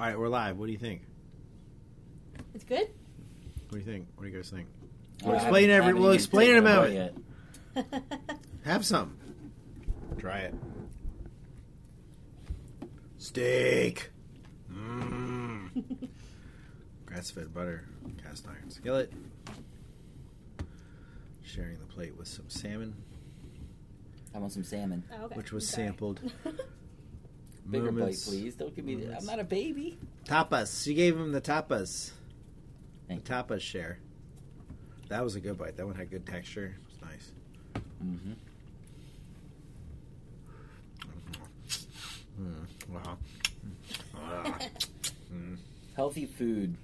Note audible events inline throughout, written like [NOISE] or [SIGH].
All right, we're live. What do you think? It's good. What do you think? What do you guys think? We'll haven't- explain every. We'll explain taken it a out. bite yet. [LAUGHS] Have some. Try it. Steak. Mmm. [LAUGHS] Grass-fed butter, cast iron skillet. Sharing the plate with some salmon, I want some salmon. Oh, okay. which was I'm sorry. sampled. [LAUGHS] Bigger Moments- bite, please. Don't give me. moments. I'm not a baby. Tapas. She gave him the tapas. Thank the tapas share. That was a good bite. That one had good texture. It was nice. Mm hmm Mm, hmm. wow. Ah. Mm. [LAUGHS] Healthy food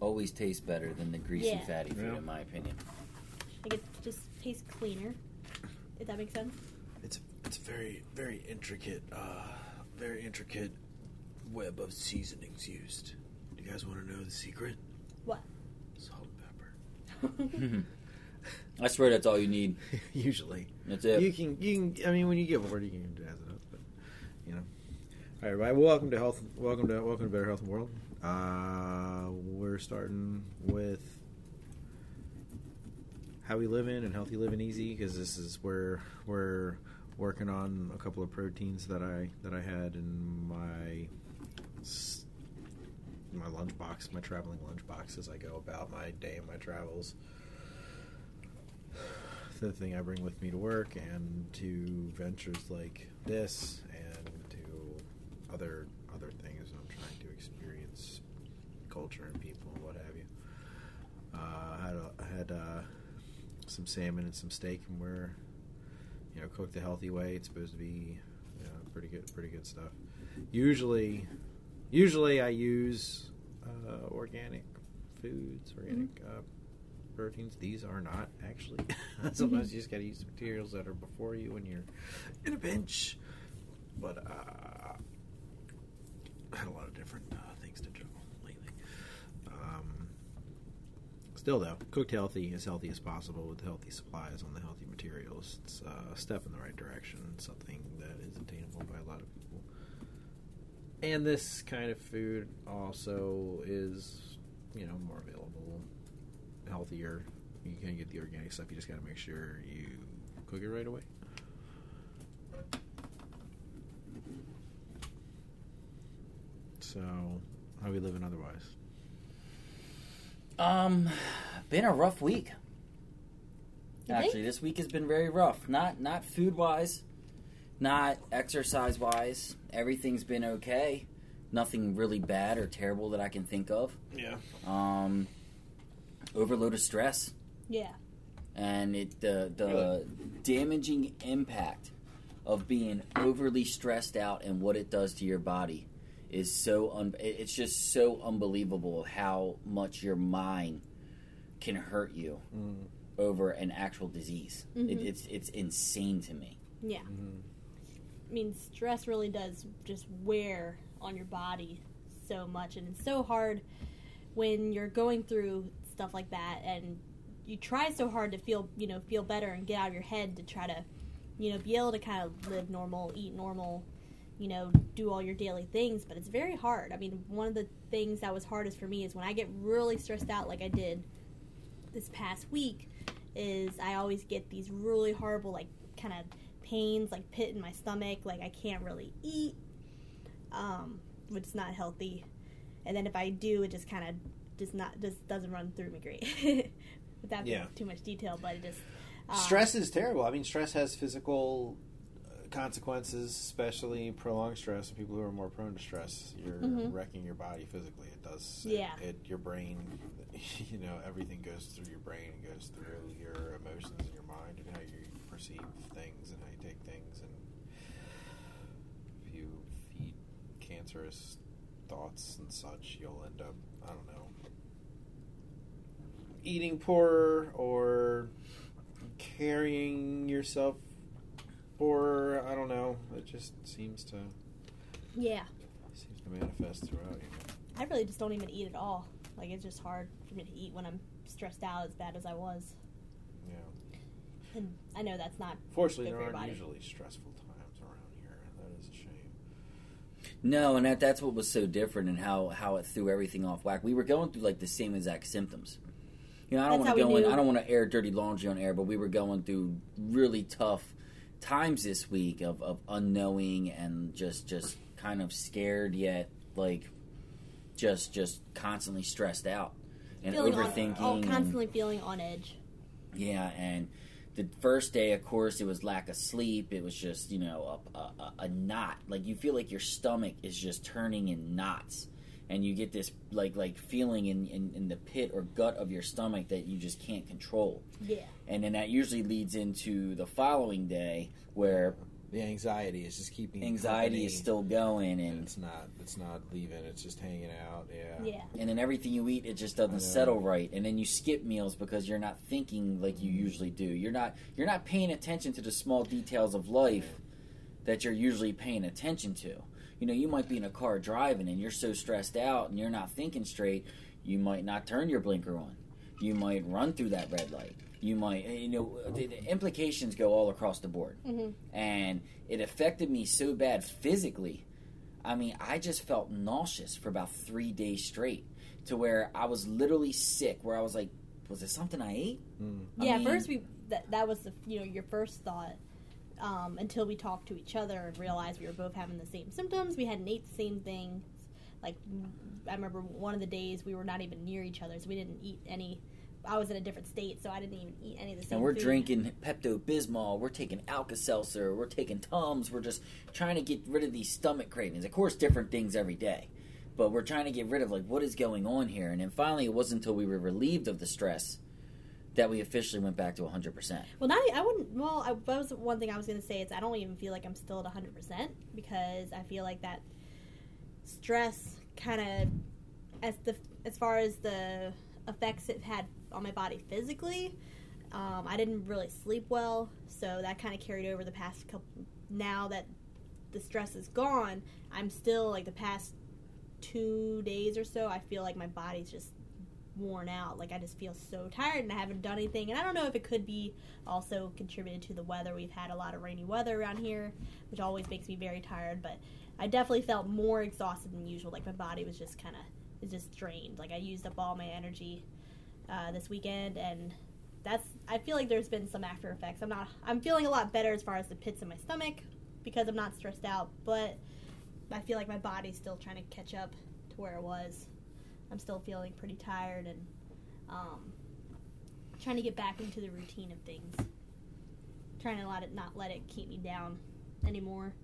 always tastes better than the greasy, Yeah. fatty food, Yeah. in my opinion. Like it just tastes cleaner. If that makes sense. It's it's very very intricate, uh, very intricate web of seasonings used. Do you guys want to know the secret? What? Salt and pepper. [LAUGHS] I swear that's all you need. [LAUGHS] Usually, That's it. you can you can. I mean, when you get bored, you can jazz it up. But you know. All right, everybody. Welcome to health. Welcome to welcome to Better Health and World. Uh, we're starting with how we live in and healthy living easy because this is where we're working on a couple of proteins that I that I had in my my lunchbox, my traveling lunchbox as I go about my day and my travels. The thing I bring with me to work and to ventures like this and to other other things I'm trying to experience culture and people and what have you. Uh, I had a, I had uh, some salmon and some steak, and we're you know cooked the healthy way. It's supposed to be you know, pretty good, pretty good stuff. Usually, usually I use uh, organic foods, organic uh, proteins. These are not actually. [LAUGHS] Sometimes you just got to use materials that are before you when you're in a pinch. But uh, I had a lot of different uh, things to juggle lately. Um, still, though, cooked healthy, as healthy as possible with healthy supplies on the healthy materials. It's uh, a step in the right direction. Something that is attainable by a lot of people. And this kind of food also is, you know, more available, healthier. You can get the organic stuff. You just got to make sure you cook it right away. So, how are we living otherwise? Um, been a rough week. You Actually, think? this week has been very rough. Not not food wise, not exercise wise. Everything's been okay. Nothing really bad or terrible that I can think of. Yeah. Um, overload of stress Yeah. and it the the Really? damaging impact of being overly stressed out and what it does to your body is so un- it's just so unbelievable how much your mind can hurt you Mm. over an actual disease. It, Mhm. it's it's insane to me. Yeah. Mm-hmm. I mean, stress really does just wear on your body so much, and it's so hard when you're going through stuff like that, and you try so hard to feel, you know, feel better and get out of your head to try to, you know, be able to kind of live normal, eat normal, you know, do all your daily things. But it's very hard. I mean, one of the things that was hardest for me is when I get really stressed out, like I did this past week, is I always get these really horrible, like, kind of pains, like pit in my stomach, like I can't really eat, um, which is not healthy. And then if I do, it just kind of just not just doesn't run through me great. [LAUGHS] Without Yeah. too much detail, but it just uh, Stress is terrible. I mean, stress has physical consequences, especially prolonged stress. And people who are more prone to stress, you're Mhm. wrecking your body physically. It does. Yeah. It, it your brain. [LAUGHS] You know, everything goes through your brain. It goes through your emotions and your mind and how you perceive things and how you take things. And if you feed cancerous thoughts and such, you'll end up. I don't know. Eating poorer or carrying yourself or I don't know. It just seems to yeah. seems to manifest throughout. You know? I really just don't even eat at all. Like it's just hard for me to eat when I'm stressed out as bad as I was. Yeah. And I know that's not Fortunately, Good there for aren't body. usually stressful times around here. That is a shame. No, and that that's what was so different and how how it threw everything off whack. We were going through like the same exact symptoms. You know, I don't want to go in. I don't want to air dirty laundry on air, but we were going through really tough times this week of, of unknowing and just just kind of scared yet like just just constantly stressed out and feeling overthinking. on, oh, and- constantly feeling on edge. yeah, and the first day, of course, it was lack of sleep. It was just you know a, a- a knot. Like you feel like your stomach is just turning in knots, and you get this like like feeling in, in, in the pit or gut of your stomach that you just can't control. Yeah. And then that usually leads into the following day where The anxiety is just keeping anxiety is still going, and and it's not it's not leaving. It's just hanging out. Yeah. Yeah. and then everything you eat it just doesn't settle right and then you skip meals because you're not thinking like you mm-hmm. usually do you're not you're not paying attention to the small details of life that you're usually paying attention to you know you might be in a car driving and you're so stressed out and you're not thinking straight you might not turn your blinker on you might run through that red light you might you know the, the implications go all across the board hmm and it affected me so bad physically. I mean, I just felt nauseous for about three days straight, to where I was literally sick. Where I was like, "Was it something I ate?" Mm. I Yeah. mean- first, we that that was the you know your first thought. Um, until we talked to each other and realized we were both having the same symptoms. We hadn't ate the same things. Like I remember one of the days we were not even near each other, so we didn't eat any. I was in a different state, so I didn't even eat any of the same. And we're food. drinking Pepto Bismol, we're taking Alka Seltzer, we're taking Tums, we're just trying to get rid of these stomach cravings. Of course, different things every day, but we're trying to get rid of like what is going on here. And then finally, it wasn't until we were relieved of the stress that we officially went back to 100%. Well, not I wouldn't. Well, I, that was one thing I was going to say. Is I don't even feel like I'm still at 100 percent because I feel like that stress kind of as the as far as the effects it had on my body physically. Um, I didn't really sleep well, so that kind of carried over the past couple. Now that the stress is gone, I'm still like the past two days or so. I feel like my body's just worn out. Like I just feel so tired and I haven't done anything. And I don't know if it could be also contributed to the weather. We've had a lot of rainy weather around here, which always makes me very tired. But I definitely felt more exhausted than usual. Like my body was just kind of just drained. Like I used up all my energy uh, this weekend, and that's I feel like there's been some after effects. I'm not. I'm feeling a lot better as far as the pits in my stomach because I'm not stressed out, but I feel like my body's still trying to catch up to where it was. I'm still feeling pretty tired and um, trying to get back into the routine of things. Trying to let it not let it keep me down anymore.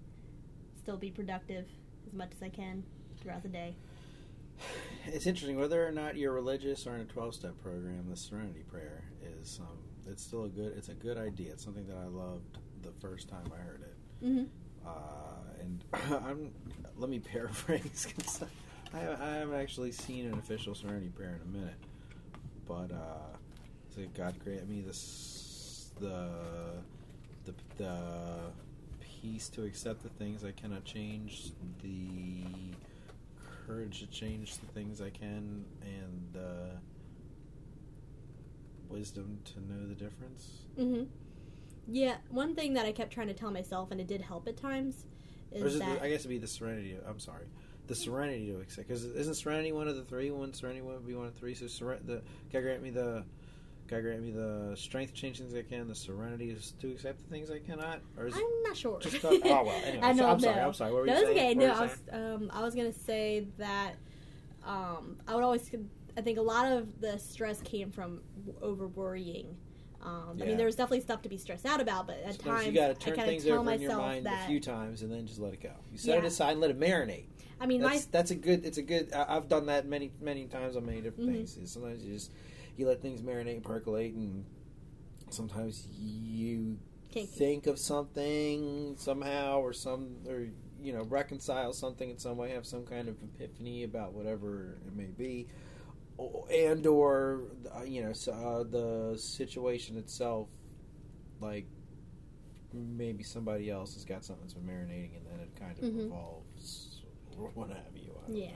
Still be productive as much as I can throughout the day. It's interesting whether or not you're religious or in a twelve step program. The Serenity Prayer is um, it's still a good it's a good idea. It's something that I loved the first time I heard it. Mm-hmm. Uh, and [LAUGHS] I'm let me [LAUGHS] paraphrase because I, I haven't actually seen an official Serenity Prayer in a minute. But uh, so God grant me this the the the peace to accept the things I cannot change, the courage to change the things I can, and the wisdom to know the difference. Mm-hmm. Yeah, one thing that I kept trying to tell myself, and it did help at times, is is that the, I guess it'd be the serenity. I'm sorry, the serenity to accept. Because isn't serenity one of the three? One serenity would be one of three. So seren- the God grant me the God grant me the strength to change things I can. The serenity is to accept the things I cannot. Or is I'm not sure. just oh well? Anyway, [LAUGHS] I know. I'm sorry. I'm sorry. What were no, you saying? okay. What No, I was, um, I was gonna say that um, I would always. I think a lot of the stress came from over worrying. Um, I mean, there was definitely stuff to be stressed out about, but at Sometimes times you got to I turn kind things tell over in your mind that. a few times and then just let it go. You set it aside and let it marinate. I mean, That's, my that's a good. It's a good. I, I've done that many many times on many different Mhm. things. Sometimes you just you let things marinate and percolate, and sometimes you Can't- think of something somehow or some or you know reconcile something in some way, have some kind of epiphany about whatever it may be, and or uh, you know so, uh, the situation itself, like maybe somebody else has got something that's been marinating, and then it kind of Mhm. evolves or [LAUGHS] what have you. Yeah. know.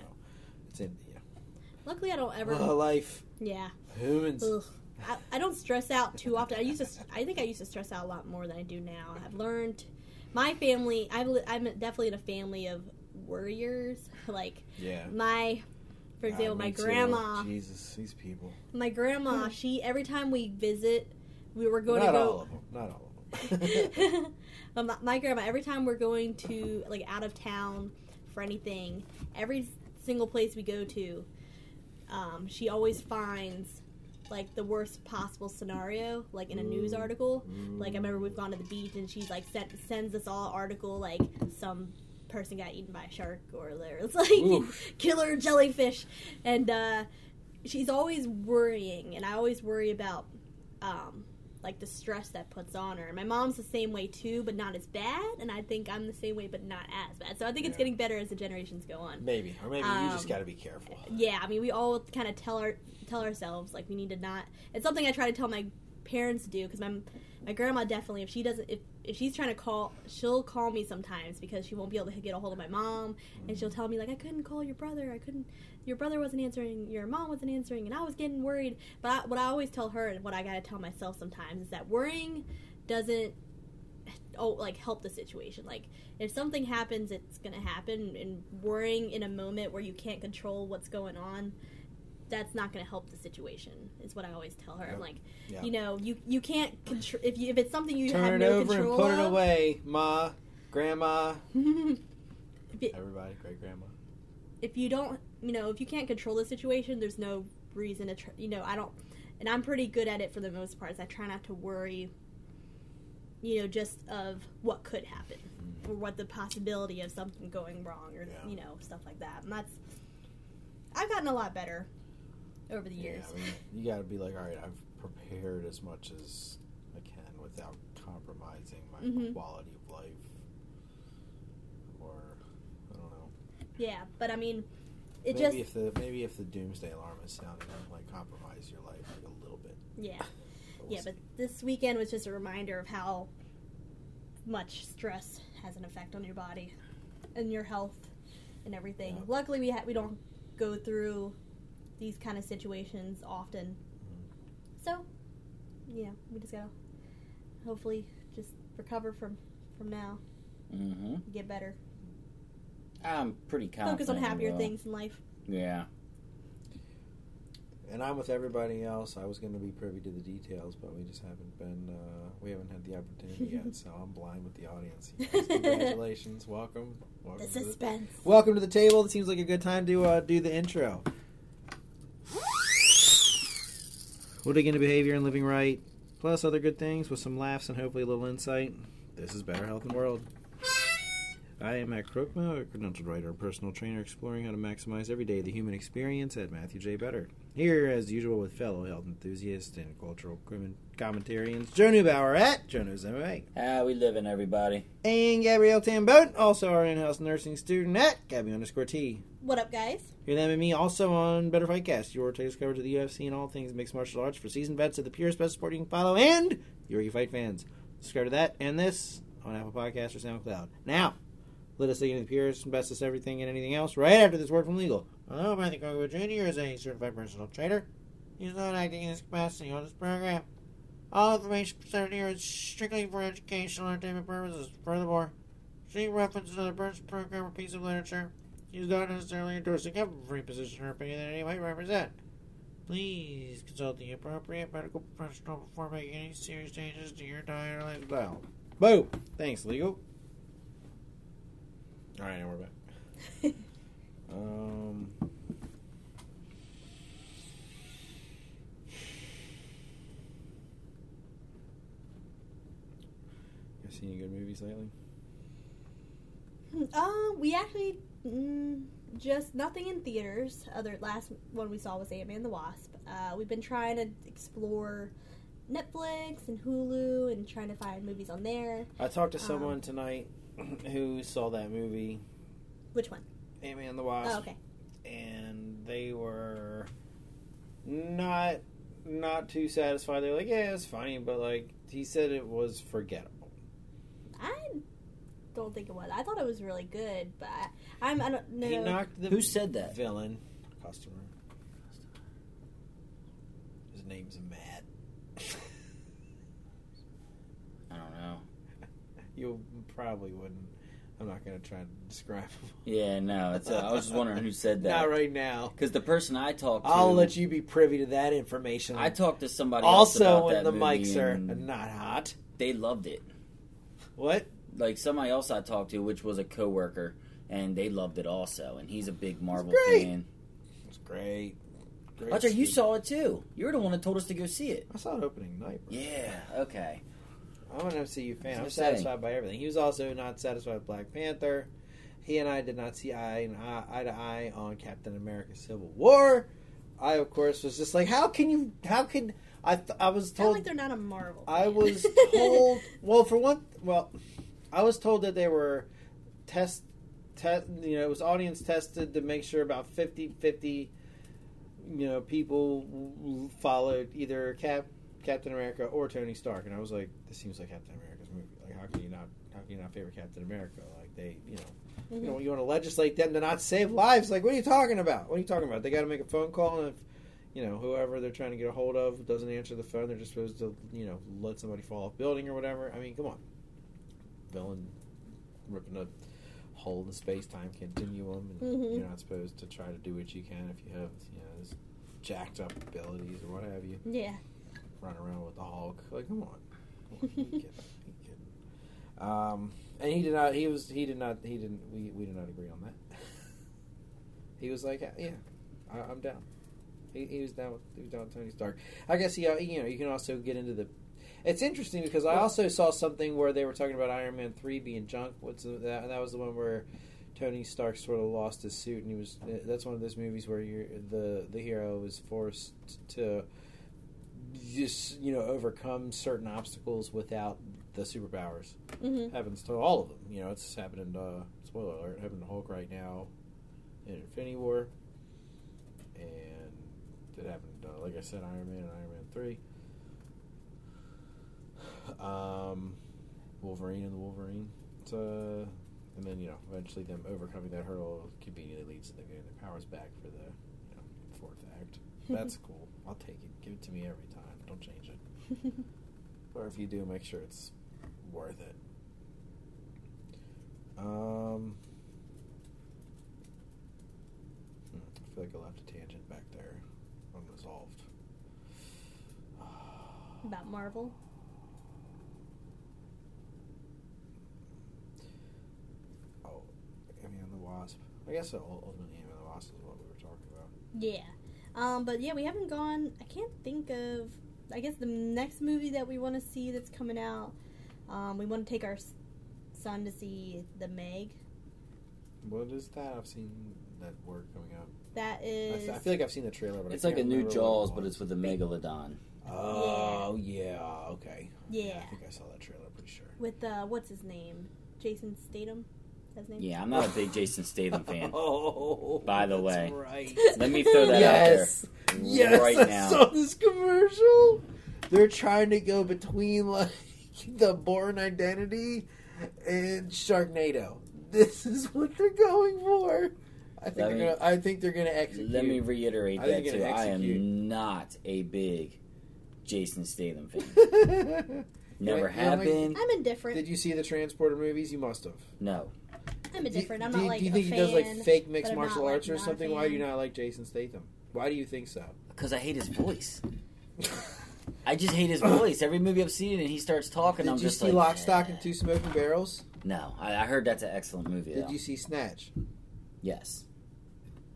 It's in yeah. luckily I don't ever. [LAUGHS] Uh, life, yeah. humans. Ugh. I, I don't stress out too often. I used to. I think I used to stress out a lot more than I do now. I've learned. My family. I've, I'm definitely in a family of worriers. [LAUGHS] Like Yeah. my, for God, example, my me too. grandma. Jesus, these people. My grandma. She every time we visit, we were going Not to all go. of them. Not all of them. But my, my grandma, every time we're going to like out of town for anything, every single place we go to, um, she always finds like the worst possible scenario, like in a news Ooh. article. Like I remember we've gone to the beach and she like sent, sends us all article like some person got eaten by a shark or there's [LAUGHS] like Oof. killer jellyfish, and uh, she's always worrying, and I always worry about um, like the stress that puts on her. My mom's the same way too, but not as bad, and I think I'm the same way, but not as bad. So I think it's getting better as the generations go on. Maybe, or maybe you just Um, got to be careful. Yeah, I mean, we all kind of tell our tell ourselves like we need to not. It's something I try to tell my parents to do because my my grandma definitely if she doesn't if if she's trying to call she'll call me sometimes because she won't be able to get a hold of my mom. And she'll tell me like I couldn't call your brother. I couldn't your brother wasn't answering your mom wasn't answering and I was getting worried. But I, what I always tell her and what I gotta tell myself sometimes is that worrying doesn't oh like help the situation. Like if something happens it's gonna happen. And worrying in a moment where you can't control what's going on that's not gonna help the situation is what i always tell her i'm like Yeah. you know you you can't control if you if it's something you have Turn it no over and control put it away, ma, grandma, [LAUGHS] everybody, great grandma. if you don't you know if you can't control the situation there's no reason to tr- you know i don't and i'm pretty good at it for the most part is i try not to worry you know just of what could happen mm-hmm. or what the possibility of something going wrong or Yeah. you know stuff like that and that's i've gotten a lot better over the years Yeah, I mean, you got to be like, all right, I've prepared as much as I can without compromising my Mhm. quality of life. Or I don't know. yeah but i mean it maybe just if the maybe if the doomsday alarm is sounding, it might compromise your life like a little bit. yeah But we'll yeah see. but this weekend was just a reminder of how much stress has an effect on your body and your health and everything Yeah. luckily we ha- we don't go through these kind of situations often so yeah we just gotta hopefully just recover from from now Mm-hmm. get better I'm pretty confident. focus on happier will. things in life Yeah. And I'm with everybody else. I was going to be privy to the details, but we just haven't been. Uh, we haven't had the opportunity yet, [LAUGHS] so I'm blind with the audience. You guys, [LAUGHS] Congratulations, welcome, welcome, the to the, suspense welcome to the table. It seems like a good time to uh, do the intro. We'll dig into behavior and living right, plus other good things with some laughs and hopefully a little insight. This is Better Health in the World. I am Matt Krokma, a credentialed writer and personal trainer exploring how to maximize every day the human experience at Matthew J. Better. Here, as usual, with fellow health enthusiasts and cultural commentarians, Joe Neubauer at Joe Knows MMA, How we living, everybody? and Gabrielle Tambote, also our in-house nursing student at Gabby underscore T. what up guys Hear them and me also on Better Fight Cast, your taste coverage of the UFC and all things mixed martial arts for seasoned vets of the purest best sport you can follow, and your fight fans. Subscribe to that and this on Apple Podcasts or SoundCloud. Now, let us dig into the purest and bestest everything and anything else right after this word from legal. Hello, Matthew Kogo Jr. is a certified personal trainer. He is not acting in his capacity on this program. All information presented here is strictly for educational and entertainment purposes. Furthermore, seeing references to the program, or piece of literature he is not necessarily endorsing every position or opinion that he might represent. Please consult the appropriate medical professional before making any serious changes to your diet or lifestyle. Boom! Thanks, legal. Alright, now we're back. [LAUGHS] Um. Seen any good movies lately? Um, we actually mm, just nothing in theaters. Other last one we saw was Ant Man the Wasp. Uh, we've been trying to explore Netflix and Hulu and trying to find movies on there. I talked to Um, someone tonight [CLEARS THROAT] who saw that movie, Which one? Ant Man the Wasp. Oh, okay. and they were not not too satisfied. They're like, yeah, it's funny, but like he said, it was forgettable. I don't think it was. I thought it was really good, but I, I'm I don't know. He knocked the Who said that? villain customer. His name's Matt. I don't know. [LAUGHS] you probably wouldn't. I'm not going to try to describe him. Yeah, no. It's, uh, I was just wondering who said [LAUGHS] that. Not right now. Because the person I talked to, I'll let you be privy to that information. I talked to somebody else also about when that the movie, mics are and not hot. they loved it. What? Like somebody else I talked to, which was a coworker, and they loved it also. And he's a big Marvel great. fan. It's great. great Roger, you saw it too. You were the one that told us to go see it. I saw it opening night. bro. Yeah. Okay. I'm an MCU fan. I I'm was gonna say. satisfied by everything. He was also not satisfied with Black Panther. He and I did not see eye and eye, eye to eye on Captain America: Civil War. I, of course, was just like, "How can you? How can I?" Th- I was It's not told. like they're not a Marvel. I fan. was [LAUGHS] told. well, for one, well, I was told that they were test, test. You know, it was audience tested to make sure about 50-50, You know, people followed either Cap, Captain America or Tony Stark, and I was like, this seems like Captain America's movie. Like, how can you not? How can you not favor Captain America? Like they, you know. You mm-hmm. know, you want to legislate them to not save lives. Like, what are you talking about? What are you talking about? They got to make a phone call, and if you know whoever they're trying to get a hold of doesn't answer the phone, they're just supposed to you know let somebody fall off building or whatever. I mean, come on, villain ripping a hole in the space time continuum, and Mhm. you're not supposed to try to do what you can if you have you know this jacked up abilities or what have you. yeah. Run around with the Hulk, like, come on, come on kidding? Um, and he did not. He was. He did not. He didn't. We, we did not agree on that. [LAUGHS] he was like, yeah, I, I'm down. He, he was down with. He was down with Tony Stark. I guess he. You know, you can also get into the. It's interesting because I also saw something where they were talking about Iron Man three being junk. What's the, that? That was the one where Tony Stark sort of lost his suit, and he was. That's one of those movies where you're the the hero was forced to just you know overcome certain obstacles without the superpowers hmm happens to all of them. You know, it's happening. Uh, spoiler alert: happening to Hulk right now in Infinity War, and it happened. Uh, like I said, Iron Man and Iron Man three. Um, Wolverine and the Wolverine. Uh, and then you know, eventually them overcoming that hurdle conveniently leads to them getting their powers back for the you know, fourth act. [LAUGHS] That's cool. I'll take it. Give it to me every time. Don't change it. [LAUGHS] Or if you do, make sure it's worth it. Um, hmm, I feel like I left a tangent back there, unresolved. [SIGHS] About Marvel. Oh, Ant and the Wasp. I guess ultimately Ant and the Wasp is what we were talking about. Yeah. Um, but yeah, we haven't gone. I can't think of. I guess the next movie that we want to see that's coming out. Um, we want to take our son to see the Meg. What is that? I've seen that word coming out. That I, is. f- I feel like I've seen the trailer, but It's I like a can't new remember what Jaws, it but it's with a megalodon. Oh yeah, okay. Yeah. I think I saw that trailer. Pretty sure. with uh, what's his name? Jason Statham. That's his name. Yeah, I'm not a big Jason Statham fan. [LAUGHS] Oh, By the that's way. right. Let me throw that yes, out there yes, right I now. saw this commercial. They're trying to go between like [LAUGHS] the Bourne Identity and Sharknado. This is what they're going for. I think Let they're me- gonna. I think they're gonna execute. Let me reiterate I that too. you're I am not a big Jason Statham fan. [LAUGHS] Never Never have been. I'm indifferent. Did you see the Transporter movies? You must have. No. I'm Do- indifferent. I'm do, not you- like Do you a think fan, he does like fake mixed martial not, like, arts or something? Why do you not like Jason Statham? Why do you think so? Because I hate his voice. [LAUGHS] I just hate his voice. Every movie I've seen and he starts talking, Did I'm you just see like, Lock, Stock, and "Eh." Two Smoking Barrels? No, I, I heard that's an excellent movie. Did though. you see Snatch? Yes,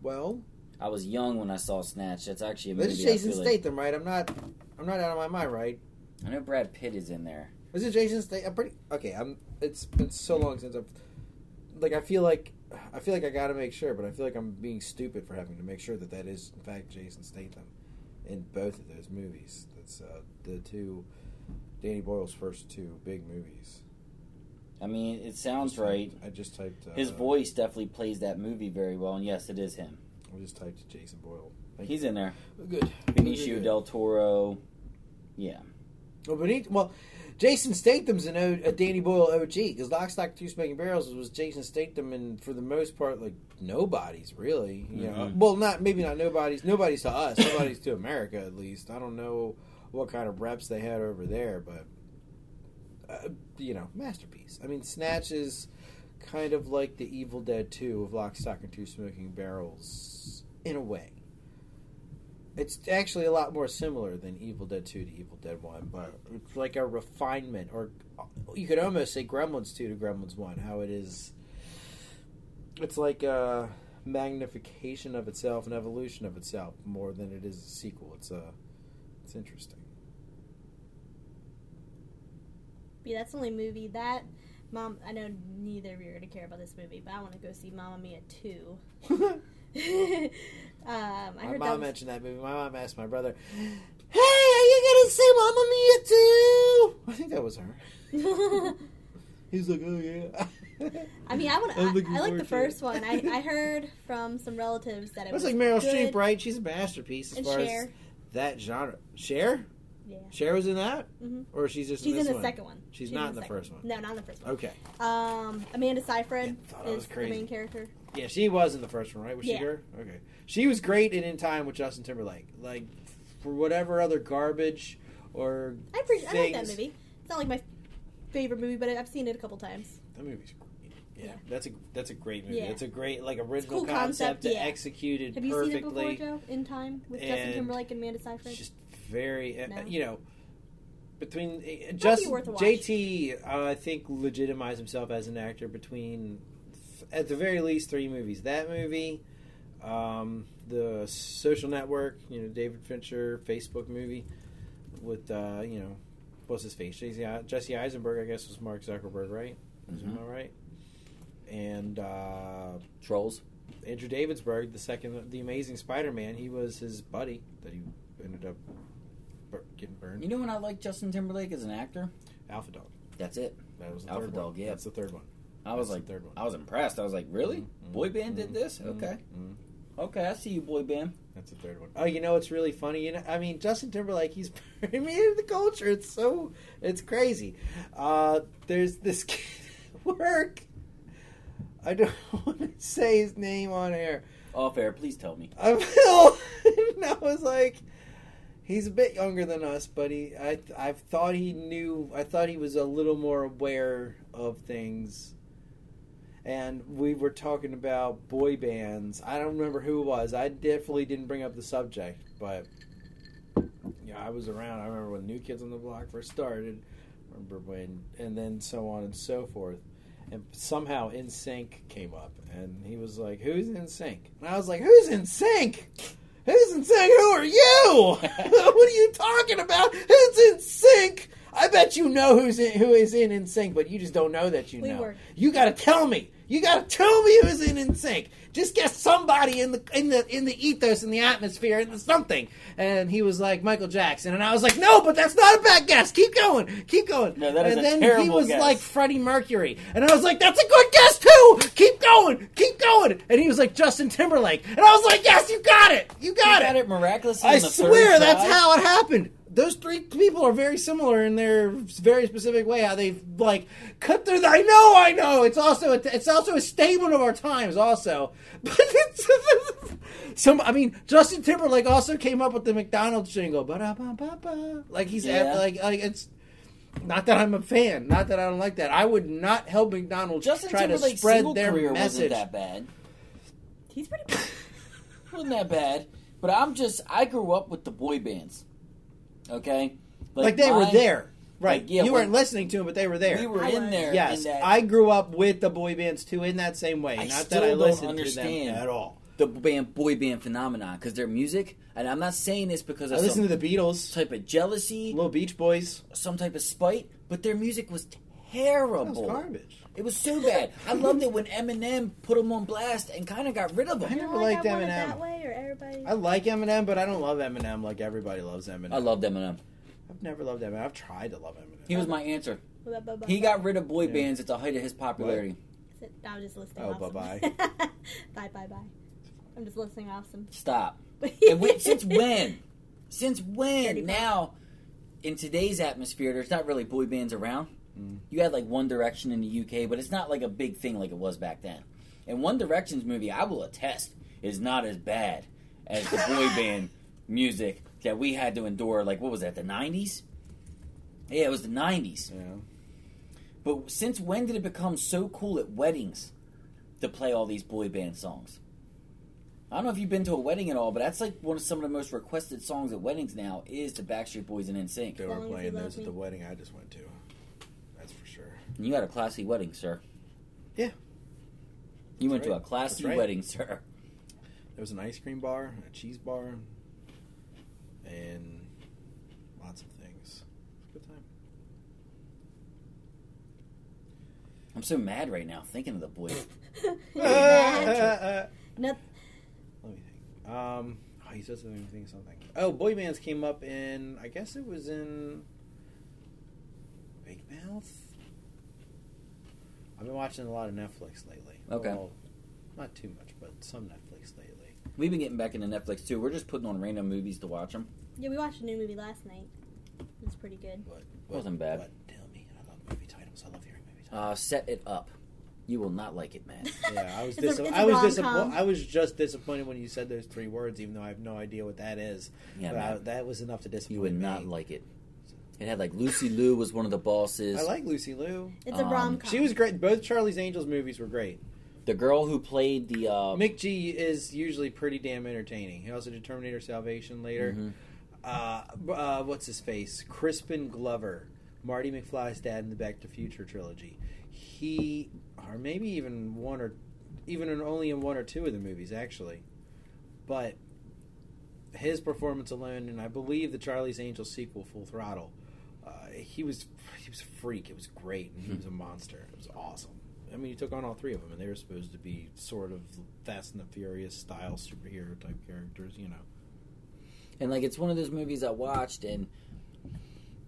Well, I was young when I saw Snatch. That's actually a movie. this is Jason feel like- Statham, right? I'm not. I'm not out of my mind, right? I know Brad Pitt is in there. Is it Jason Statham? I'm pretty okay. I'm. It's been so long since I've. Like I feel like I feel like I got to make sure, but I feel like I'm being stupid for having to make sure that that is in fact Jason Statham in both of those movies. That's uh, the two Danny Boyle's first two big movies. I mean, it sounds Just typed- right. I just typed uh, His voice definitely plays that movie very well, and yes, it is him. I just typed Jason Boyle. Thank He's in there. good. Benicio Good. del Toro. Yeah. Well, Benito, well, Jason Statham's an o, a Danny Boyle OG because Lock, Stock, Two Smoking Barrels was Jason Statham, and for the most part, like nobody's really, you know. Mhm. Well, not maybe not nobody's. Nobody's to us. Nobody's to America, at least. I don't know what kind of reps they had over there, but uh, you know, masterpiece. I mean, Snatch is kind of like the Evil Dead 2 of Lock, Stock, and Two Smoking Barrels, in a way. It's actually a lot more similar than Evil Dead 2 to Evil Dead 1, but it's like a refinement, or you could almost say Gremlins 2 to Gremlins 1, how it is. It's like a magnification of itself, an evolution of itself, more than it is a sequel. It's a, it's interesting. Yeah, that's the only movie that mom. I know neither of you are gonna care about this movie, but I want to go see Mamma Mia two. [LAUGHS] [LAUGHS] um, I My heard mom was, mentioned that movie. My mom asked my brother, [GASPS] "Hey, are you gonna see Mamma Mia too?" I think that was her. [LAUGHS] He's like, "Oh yeah." I mean, I want. I'm I, like the first one. I, I [LAUGHS] heard from some relatives that it That's was like Meryl. Streep, right? She's a masterpiece as And far Cher. as that genre. Cher, Yeah, Cher was in that, hmm or she's just she's in in the one? second one. She's not in the second first one. No, not in the first one. Okay, Um, Amanda Seyfried Yeah, I was is the main character. Yeah, she was in the first one, right? Was she Yeah. her? Okay, she was great in In Time with Justin Timberlake. Like for whatever other garbage or I appreciate. I like that movie. It's not like my favorite movie, but I've seen it a couple times. That movie's great. Yeah, Yeah. that's a that's a great movie. Yeah. It's a great like original cool concept, concept, yeah. executed Have you perfectly. seen it before, Joe? In Time with And Justin Timberlake and Amanda Seyfried. Just very, uh, No? you know, between uh, be just worth a watch. JT, uh, I think legitimized himself as an actor between, at the very least, three movies. That movie, um, the Social Network, you know, David Fincher Facebook movie with, uh, you know, what's his face? Jesse, Jesse Eisenberg, I guess, was Mark Zuckerberg, right? Is Mhm. I right? And uh, Trolls. Andrew Davidsburg, the second, the Amazing Spider-Man, he was his buddy that he ended up getting burned. You know when I like Justin Timberlake as an actor? Alpha Dog. That's it. That was the Alpha third Dog, one. yeah. That's the third one. I was That's like, third one. I was impressed. I was like, really? Mhm. Boy band did Mhm. this? Mhm. Okay, Mhm. okay, I see you, boy band. That's the third one. Oh, you know it's really funny. You know, I mean, Justin Timberlake, he's [LAUGHS] permeated the culture. It's so, it's crazy. Uh, there's this [LAUGHS] kid work. I don't [LAUGHS] want to say his name on air. Off air, please tell me. I will. and I was like, he's a bit younger than us, but he, I, I thought he knew. I thought he was a little more aware of things. And we were talking about boy bands. I don't remember who it was. I definitely didn't bring up the subject, but yeah, I was around. I remember when New Kids on the Block first started. I remember when, and then so on and so forth. And somehow NSYNC came up, and he was like, "Who's NSYNC?" And I was like, "Who's NSYNC? Who's NSYNC? Who are you? [LAUGHS] what are you talking about? Who's NSYNC? I bet you know who's in, who is in NSYNC, but you just don't know that you know. were- You got to tell me. You got to tell me who's in NSYNC. Just get somebody in the in the in the ethos in the atmosphere in the something. And he was like Michael Jackson, and I was like, no, but that's not a bad guess. Keep going, keep going. No, that is and a then he was guess. like Freddie Mercury, and I was like, that's a good guess too. Keep going, keep going. And he was like Justin Timberlake, and I was like, yes, you got it, you got You it. got it miraculously. I in the swear third that's try? how it happened. Those three people are very similar in their very specific way. How they've like cut through. The, I know, I know. It's also a, it's also a statement of our times. Also, [LAUGHS] but it's [LAUGHS] some. I mean, Justin Timberlake also came up with the McDonald's jingle. Ba-da-ba-ba-ba. Like he's Yeah. like like it's. Not that I'm a fan. Not that I don't like that. I would not help McDonald's Justin try to spread their career message. wasn't that bad. He's pretty. [LAUGHS] bad. wasn't that bad. But I'm just I grew up with the boy bands. Okay? Like, they were there, right? like, yeah, you weren't listening to them, but they were there. We were I in there. Yes, in that, I grew up with the boy bands too in that same way. I Not still that I don't listened to understand. them at all. the band boy band phenomenon because their music, and I'm not saying this because I listen some to the Beatles, type of jealousy, Little Beach Boys. some type of spite, but their music was That terrible. was garbage. It was so bad. I loved it when Eminem put them on blast and kind of got rid of him. I them. You never like liked I Want It Eminem. that way, or everybody. I like Eminem, but I don't love Eminem like everybody loves Eminem. I loved Eminem. I've never loved Eminem. I've tried to love Eminem. He was my answer. He got rid of boy Yeah. bands at the height of his popularity. I was just listening. Oh, off some- bye-bye. [LAUGHS] bye bye bye. I'm just listening awesome. Stop. [LAUGHS] And we, since when? Since when? Now, in today's atmosphere, there's not really boy bands around. Mm. You had like One Direction in the UK, but it's not like a big thing like it was back then. And One Direction's movie, I will attest, is not as bad as the [LAUGHS] boy band music that we had to endure. Like, what was that, the 90s? Yeah, it was the 90s. Yeah. But since when did it become so cool at weddings to play all these boy band songs? I don't know if you've been to a wedding at all, but that's like one of some of the most requested songs at weddings now is the Backstreet Boys and NSYNC. They were long as you playing those at the wedding I just went to. That's for sure. And you had a classy wedding, sir. Yeah. You went That's to a classy right. wedding, sir. There was an ice cream bar, a cheese bar, and lots of things. Good time. I'm so mad right now thinking of the boys. Imagine. Noth- Let me think. Um, oh, he says something. Think something. Oh, boy bands came up in. I guess it was in Big Mouth. I've been watching a lot of Netflix lately. Okay. Well, not too much, but some Netflix lately. We've been getting back into Netflix too. We're just putting on random movies to watch them. yeah, we watched a new movie last night. It's pretty good. What? Wasn't bad. What? Tell me. I love movie titles. I love hearing movie titles. Uh, titles. set it up. You will not like it, man. [LAUGHS] yeah, I was. It's a- Dis- a I was disappointed. I was just disappointed when you said those three words, even though I have no idea what that is. Yeah, But I- man. that was enough to disappoint me. You would me. not like it. It had like Lucy Liu was one of the bosses. I like Lucy Liu. It's a Um, rom com. She was great. Both Charlie's Angels movies were great. the girl who played the. Uh, McG is usually pretty damn entertaining. He also did Terminator Salvation later. mhm. Uh, uh, what's his face? Crispin Glover, Marty McFly's dad in the Back to the Future trilogy. He, or maybe even one or, even in only in one or two of the movies actually, but his performance alone, and I believe the Charlie's Angels sequel, Full Throttle, uh, he was he was a freak. It was great, and he was a monster. It was awesome. I mean, he took on all three of them, and they were supposed to be sort of Fast and the Furious style superhero type characters, you know. And like it's one of those movies I watched and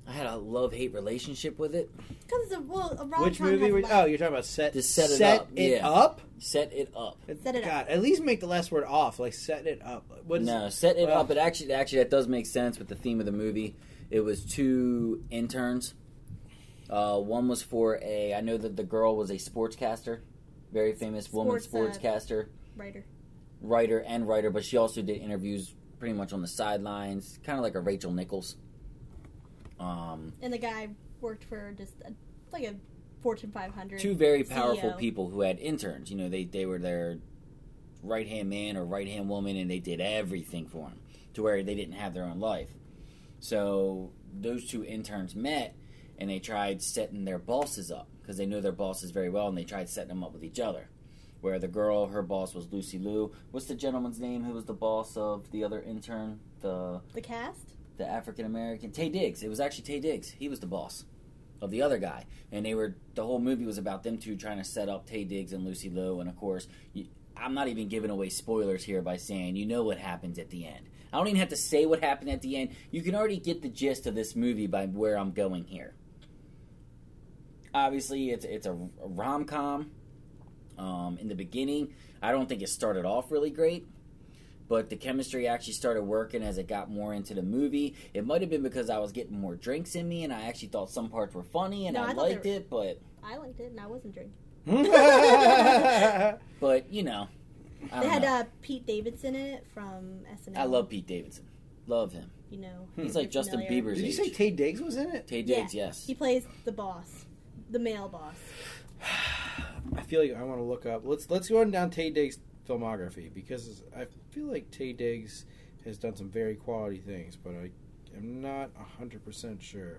I had a love hate relationship with it. Because it's a, well, a rom Which movie? Were, oh, you're talking about set. To set it up, it yeah. up. Set it up. Set it God, up. at least make the last word off. Like set it up. What is no, it? set it Well- up. It actually actually that does make sense with the theme of the movie. It was two interns. Uh, one was for a. I know that the girl was a sportscaster, very famous woman Sports, uh, sportscaster, Writer. writer and writer, but she also did interviews pretty much on the sidelines, kind of like a Rachel Nichols. Um, And the guy worked for just a, like a Fortune 500. two very powerful CEO. people who had interns. You know, they they were their right hand man or right hand woman, and they did everything for them to where they didn't have their own life. So those two interns met, and they tried setting their bosses up because they knew their bosses very well, and they tried setting them up with each other. Where the girl, her boss was Lucy Liu. What's the gentleman's name who was the boss of the other intern? The The cast? the African American Taye Diggs. It was actually Taye Diggs. He was the boss of the other guy, and they were the whole movie was about them two trying to set up Taye Diggs and Lucy Liu. And of course, you, I'm not even giving away spoilers here by saying you know what happens at the end. I don't even have to say what happened at the end. You can already get the gist of this movie by where I'm going here. Obviously, it's it's a, a rom com. Um, in the beginning, I don't think it started off really great but the chemistry actually started working as it got more into the movie. It might have been because I was getting more drinks in me, and I actually thought some parts were funny, and No, I, I liked were- it. But I liked it and I wasn't drinking. [LAUGHS] [LAUGHS] but you know, I, They had uh, Pete Davidson in it from SNL. I love Pete Davidson, love him. You know, He's like Justin familiar. Bieber's Did you age. say Taye Diggs was in it? Taye Yeah. Diggs, yes. He plays the boss, the male boss. [SIGHS] I feel like I want to look up. Let's let's go on down Taye Diggs' filmography because I feel like Taye Diggs has done some very quality things, but I am not hundred percent sure.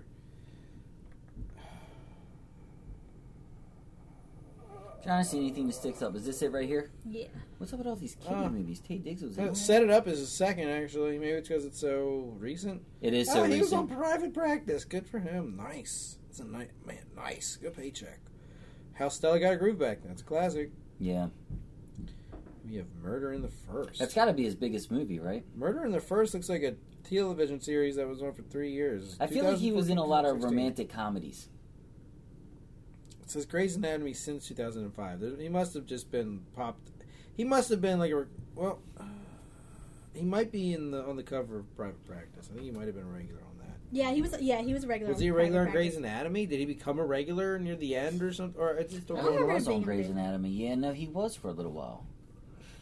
Trying to see anything that sticks up. Is this it right here? Yeah. What's up with all these kitty Uh, movies? Taye Diggs was in Uh. Set it up as a second, actually. Maybe it's because it's so recent. It is so ah, he was on private practice. Good for him. Nice. It's a nice man. Nice. Good paycheck. How Stella got a groove back. That's a classic. Yeah, We have Murder in the First. that's got to be his biggest movie, right? Murder in the First looks like a television series that was on for three years. I feel like he was in a lot of romantic comedies. It says Grey's Anatomy since 2005. There- He must have just been popped. He must have been like a well. uh, [SIGHS] he might be in the on the cover of Private Practice. I think he might have been regular on that. Yeah, he was. Yeah, he was a regular. Was he a on regular in Private Grey's Anatomy? Did he become a regular near the end or something? Or I just don't I I know. remember he was on being Grey's Anatomy. Yeah, no, he was for a little while.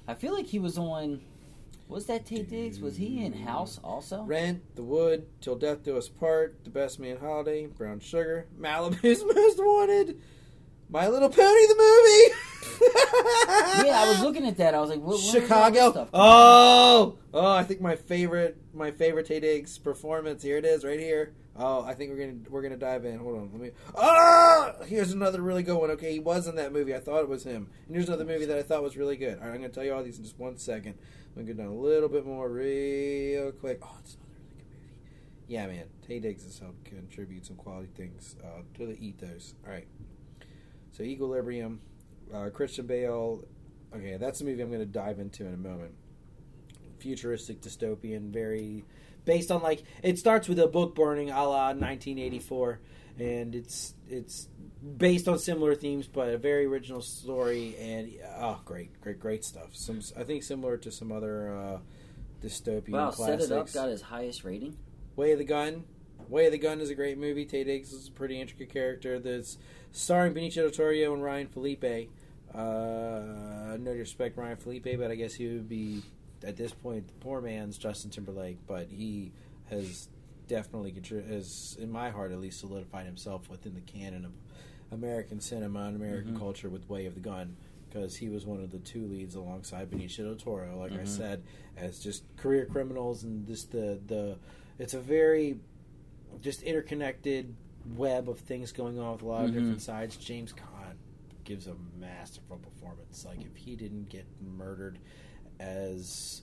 I feel like he was on. Was that Tate Diggs? Was he in House also? Rent, The Wood, Till Death Do Us Part, The Best Man Holiday, Brown Sugar, Malibu's [LAUGHS] Most Wanted, My Little Pony the movie. [LAUGHS] yeah, I was looking at that. I was like, what, Chicago. Oh, oh! I think my favorite, my favorite Taye Diggs performance. Here it is, right here. Oh, I think we're gonna we're gonna dive in. Hold on, let me. Ah, here's another really good one. Okay, he was in that movie. I thought it was him. And here's another movie that I thought was really good. All right, I'm gonna tell you all these in just one second. I'm gonna go down a little bit more, real quick. Oh, it's another really good movie. Yeah, man, Taye Diggs has helped contribute some quality things uh, to the ethos. All right, so Equilibrium, uh, Christian Bale. Okay, that's the movie I'm going to dive into in a moment. Futuristic dystopian, very based on like it starts with a book burning a la 1984, and it's it's based on similar themes, but a very original story. And oh, great, great, great stuff. Some I think similar to some other uh, dystopian Wow, classics. Set It Up got his highest rating. Way of the Gun. Way of the Gun is a great movie. Taye Diggs is a pretty intricate character. That's starring Benicio del Toro and Ryan Phillippe. Uh, no disrespect, Ryan Phillippe, but I guess he would be at this point the poor man's Justin Timberlake. But he has definitely, has in my heart at least, solidified himself within the canon of American cinema and American Mhm. culture with Way of the Gun. Because he was one of the two leads alongside Benicio del Toro, like I Mhm. said, as just career criminals and just the the. It's a very just interconnected web of things going on with a lot of Mhm. different sides. James Caan gives a masterful performance. Like if he didn't get murdered as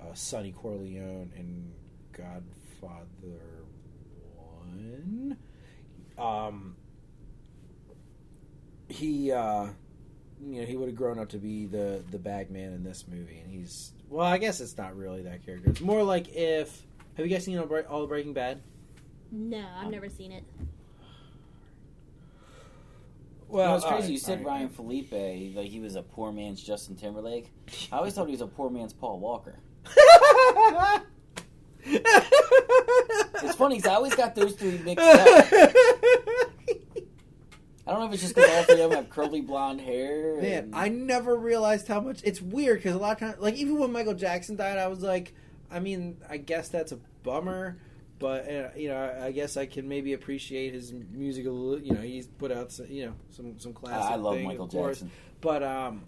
uh, Sonny Corleone in Godfather One, um, he uh, you know he would have grown up to be the the bag man in this movie, and he's well. I guess it's not really that character. It's more like if have you guys seen all, all Breaking Bad? No, I've um, never seen it. Well, it's crazy. right, you said all right. Ryan Phillippe, like he was a poor man's Justin Timberlake. I always thought he was a poor man's Paul Walker. It's funny because I always got those three mixed up. I don't know if it's just because all three of them have curly blonde hair. Man, I never realized how much. It's weird because a lot of times, like even when Michael Jackson died, I was like, I mean, I guess that's a bummer, but uh, you know, I, I guess I can maybe appreciate his musical. You know, he's put out some, you know some some classic. I love thing, Michael of course. Jackson. but um,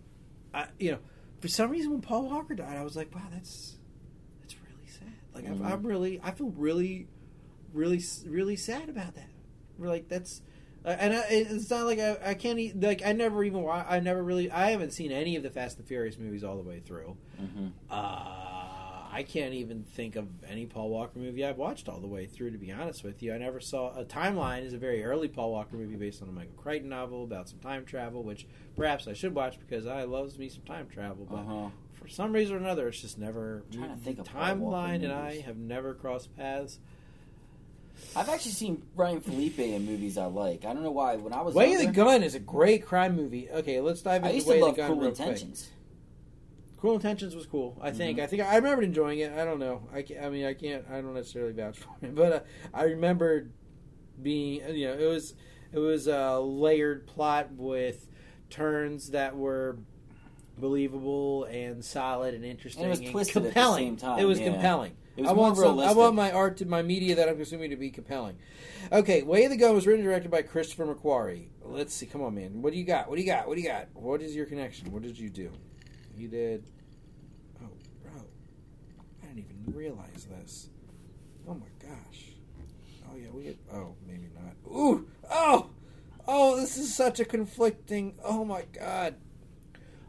I you know, for some reason when Paul Walker died, I was like, wow, that's that's really sad. Like Mhm. I'm, I'm really, I feel really, really, really sad about that. We're like that's. Uh, and I, it's not like I, I can't e- like I never even I never really I haven't seen any of the Fast and Furious movies all the way through. Mhm. Uh, I can't even think of any Paul Walker movie I've watched all the way through. To be honest with you, I never saw a Timeline is a very early Paul Walker movie based on a Michael Crichton novel about some time travel, which perhaps I should watch because I loves me some time travel. But Uh-huh. for some reason or another, it's just never trying to think of Timeline and I have never crossed paths. I've actually seen Ryan Phillippe in movies I like. I don't know why. When I was Way of the Gun is a great crime movie. Okay, let's dive I into used Way to of love the Gun Cruel real quick. Cruel Intentions was cool. I think. Mhm. I think I remembered enjoying it. I don't know. I, ca- I mean, I can't. I don't necessarily vouch for it, [LAUGHS] but uh, I remember being. You know, it was it was a layered plot with turns that were believable and solid and interesting And it was twisted at the compelling. It was yeah. compelling. It was I want some, I want my art, to, my media that I'm consuming to be compelling. Okay, Way of the Gun was written and directed by Christopher McQuarrie. Let's see. Come on, man. What do you got? What do you got? What do you got? What is your connection? What did you do? You did. Oh, bro. I didn't even realize this. Oh my gosh. Oh yeah, we. Get, oh, maybe not. Ooh. Oh. Oh, this is such a conflicting. Oh my god.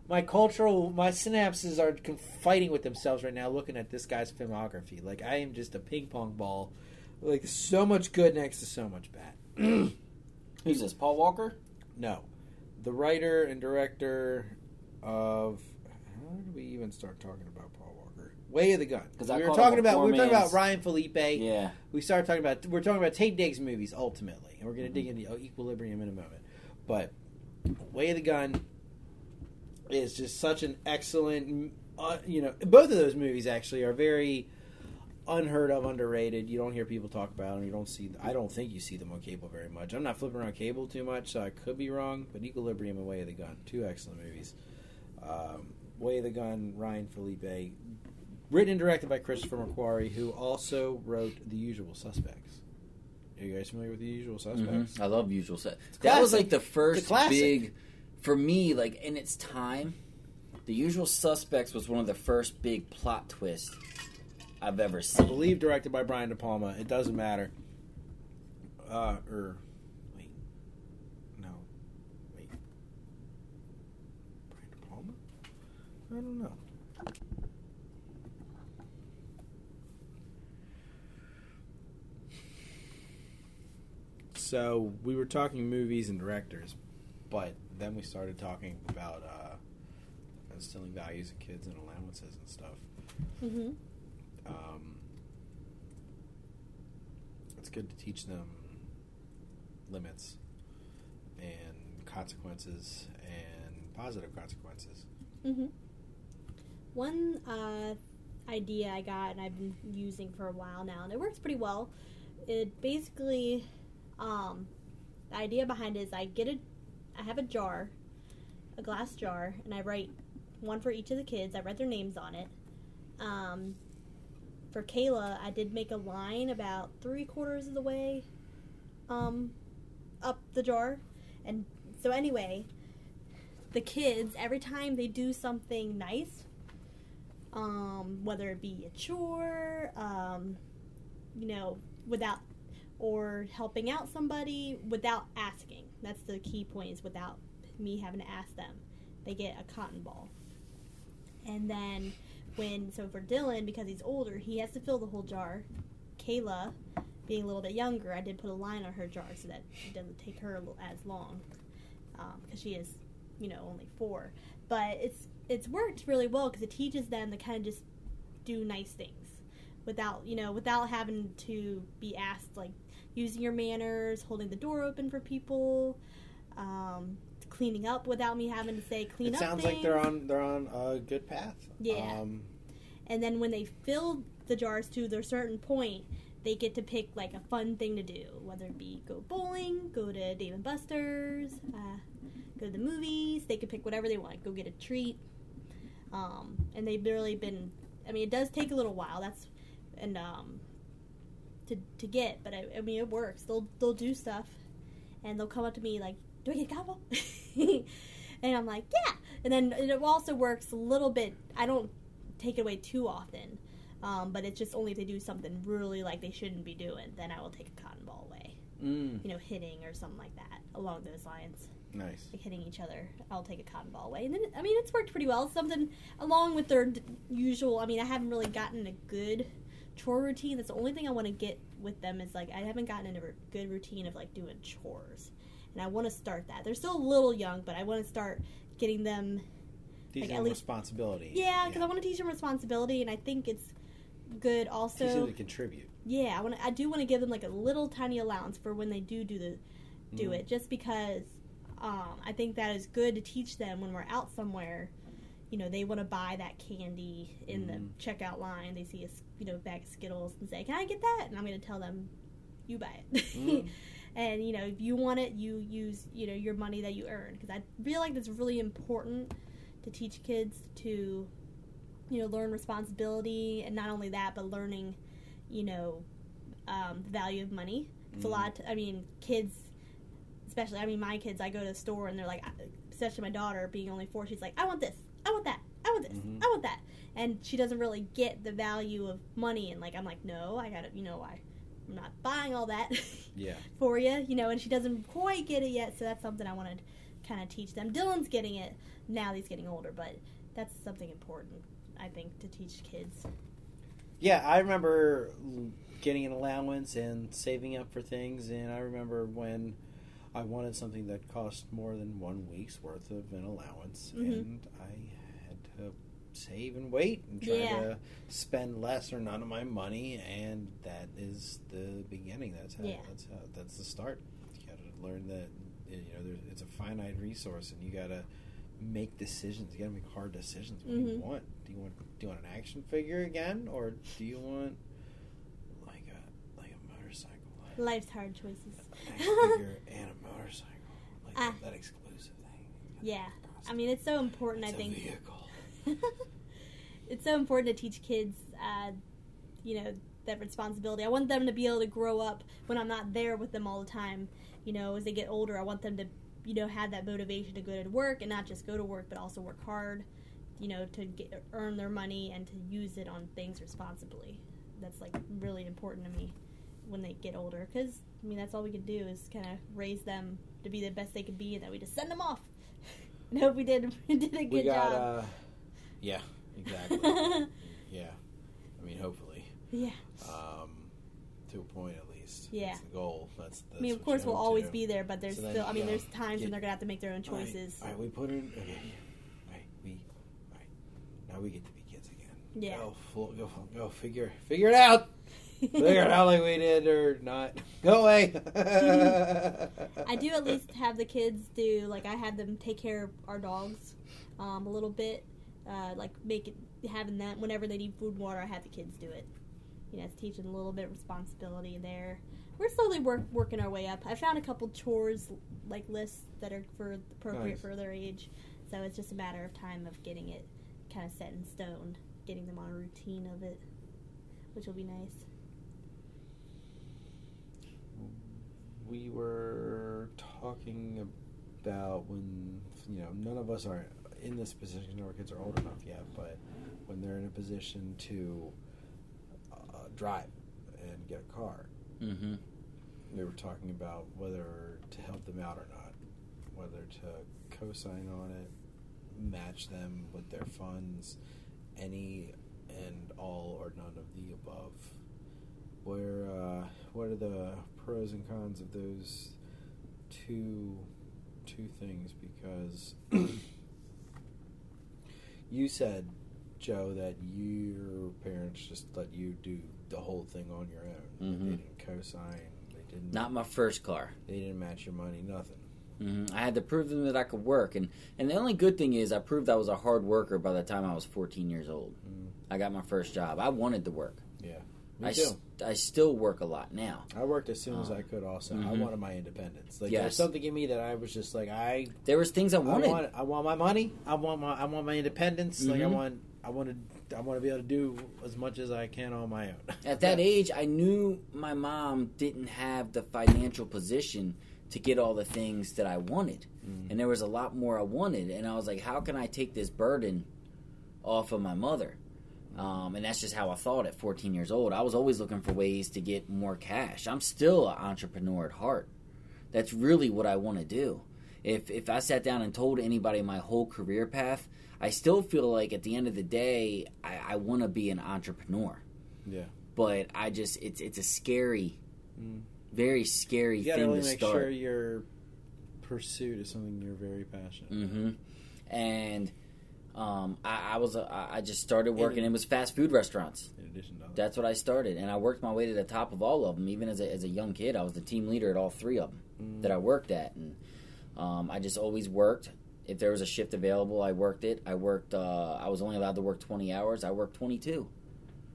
My cultural, my synapses are fighting with themselves right now, looking at this guy's filmography. Like I am just a ping pong ball, like so much good next to so much bad. [CLEARS THROAT] Who's this? Paul Walker? No, the writer and director of how did we even start talking about Paul Walker? Way of the Gun. 'Cause I we were talking about we were talking about Ryan Phillippe. Yeah. We started talking about we're talking about Taye Diggs movies ultimately, and we're going to dig Mm-hmm. into Equilibrium in a moment. But Way of the Gun is just such an excellent. Uh, you know, both of those movies actually are very unheard of, underrated. You don't hear people talk about them. You don't see. I don't think you see them on cable very much. I'm not flipping around cable too much, so I could be wrong. But Equilibrium and Way of the Gun, two excellent movies. Um, Way of the Gun, Ryan Phillippe, Written and directed by Christopher McQuarrie, who also wrote The Usual Suspects. Are you guys familiar with The Usual Suspects? Mhm. I love Usual Suspects. That was like the first It's a classic. big, for me, like in its time. The Usual Suspects was one of the first big plot twists I've ever seen. I believe directed by Brian De Palma. It doesn't matter. Uh, or wait, no, wait, Brian De Palma. I don't know. So we were talking movies and directors, but then we started talking about uh, instilling values in kids and allowances and stuff. Mm-hmm. Um, it's good to teach them limits and consequences and positive consequences. Mm-hmm. One uh, idea I got and I've been using for a while now, and it works pretty well. It basically, um, the idea behind it is I get a, I have a jar, a glass jar, and I write one for each of the kids. I write their names on it. Um, for Kayla, I did make a line about three quarters of the way, um, up the jar, and so anyway, the kids every time they do something nice um, whether it be a chore um, you know without or helping out somebody without asking. That's the key point is without me having to ask them. They get a cotton ball. And then when so for dylan because he's older he has to fill the whole jar. Kayla being a little bit younger i did put a line on her jar so that it doesn't take her as long because she is you know only four. But it's it's worked really well because it teaches them to kind of just do nice things without you know without having to be asked like using your manners holding the door open for people um, cleaning up without me having to say clean it up sounds like they're on they're on a good path. Yeah. Um, and then when they fill the jars to their certain point they get to pick like a fun thing to do whether it be go bowling go to dave and buster's uh, go to the movies they could pick whatever they want go get a treat um, and they've really been i mean it does take a little while that's and um, to, to get but I, I mean it works. They'll they'll do stuff and they'll come up to me like do i get a cowbell [LAUGHS] and i'm like yeah. And then it also works a little bit i don't take it away too often um, but it's just only if they do something really like they shouldn't be doing then i will take a cotton ball away. Mm, you know hitting or something like that along those lines nice. hitting each other i'll take a cotton ball away and then i mean it's worked pretty well something along with their d- usual i mean i haven't really gotten a good chore routine that's the only thing i want to get with them is like i haven't gotten a r- good routine of like doing chores and i want to start that they're still a little young but i want to start getting them Teach Like, them at least- responsibility. yeah because i want to teach them responsibility and i think it's good also teach them to contribute. yeah, I want. I do want to give them like a little tiny allowance for when they do do the do Mhm. it, just because um, I think that is good to teach them when we're out somewhere. You know, they want to buy that candy in Mhm. the checkout line. They see a you know bag of Skittles and say, "Can I get that?" And I'm going to tell them, "You buy it." Mhm. [LAUGHS] and you know, if you want it, you use you know your money that you earn because I feel like that's really important to teach kids to you know learn responsibility and not only that but learning you know um, the value of money it's a Mhm. lot i mean kids especially i mean my kids i go to the store and they're like especially my daughter being only four she's like i want this i want that i want this Mhm. i want that and she doesn't really get the value of money and like i'm like no i gotta you know i i'm not buying all that [LAUGHS] Yeah. for you, you know, and she doesn't quite get it yet, so that's something I want to kind of teach them. Dylan's getting it now he's getting older, but that's something important, I think, to teach kids. Yeah, I remember getting an allowance and saving up for things, and I remember when I wanted something that cost more than one week's worth of an allowance, Mhm. and I had to save and wait and try Yeah. to spend less or none of my money, and that is the beginning. That's how. Yeah. That's how. That's the start. You got to learn that you know there's, it's a finite resource, and you got to make decisions. You got to make hard decisions. What do you Mhm. want? Do you want do you want an action figure again, or do you want like a like a motorcycle? Life's hard choices. An [LAUGHS] and a motorcycle, like Ah. that exclusive thing. Yeah. I mean, it's so important, It's I think. vehicle. [LAUGHS] it's so important to teach kids, uh, you know, that responsibility. I want them to be able to grow up when I'm not there with them all the time. You know, as they get older, I want them to, you know, have that motivation to go to work and not just go to work, but also work hard. You know, to get, earn their money and to use it on things responsibly. That's like really important to me when they get older because I mean that's all we can do is kind of raise them to be the best they can be, and then we just send them off. [LAUGHS] and hope we did [LAUGHS] did a good got, job. uh, yeah, exactly. [LAUGHS] yeah, I mean, hopefully, yeah. um, to a point at least. Yeah. That's the goal. That's. that's I mean, of course, we'll always to. be there, but there's So then still. I mean, go there's times get- when they're gonna have to make their own choices. All right, we put in. Okay, right, we. All right, now we get to be kids again. Yeah. Go, go, go, figure, figure it out. Figure it out like we did or not. Go away. I do at least have the kids do like I had them take care of our dogs um, a little bit, uh, like make it having that whenever they need food and water. I have the kids do it. You know, it's teaching a little bit of responsibility there. We're slowly work, working our way up. I found a couple chores like lists that are for appropriate Nice. for their age, so it's just a matter of time of getting it kind of set in stone, getting them on a routine of it, which will be nice. We were talking about when you know none of us are in this position our kids are old enough yet but when they're in a position to uh, drive and get a car Mm-hmm. we were talking about whether to help them out or not whether to co-sign on it match them with their funds any and all or none of the above where uh, what are the pros and cons of those two two things because [CLEARS THROAT] you said Joe that your parents just let you do the whole thing on your own Mhm. they didn't co-sign they didn't Not my first car. they didn't match your money nothing hmm I had to prove them that I could work, and and the only good thing is I proved I was a hard worker by the time I was 14 years old. Mm. I got my first job. I wanted to work. yeah me I, too s- I still work a lot now. I worked as soon as Uh, I could. Also, I mhm. wanted my independence. Like Yes. there's something in me that I was just like, I, There was things I I wanted. want, I want my money. I want my, I want my independence. Like I Mhm. want, I wanted, I want to be able to do as much as I can on my own. At that [LAUGHS] age, I knew my mom didn't have the financial position to get all the things that I wanted. Mm. And there was a lot more I wanted. And I was like, how can I take this burden off of my mother? Um, and that's just how I thought at 14 years old. I was always looking for ways to get more cash. I'm still an entrepreneur at heart. That's really what I want to do. If, if I sat down and told anybody my whole career path, I still feel like at the end of the day, I, I want to be an entrepreneur Yeah. but I just it's it's a scary, Mm. very scary You gotta thing really to make start. sure your pursuit is something you're very passionate. about. hmm And um, I, I was a, I I just started working. It was fast food restaurants. In addition to. That's what I started, and I worked my way to the top of all of them. Even as a, as a young kid, I was the team leader at all three of them Mm. that I worked at, and um, I just always worked. If there was a shift available, I worked it. I worked. Uh, I was only allowed to work twenty hours. I worked twenty two.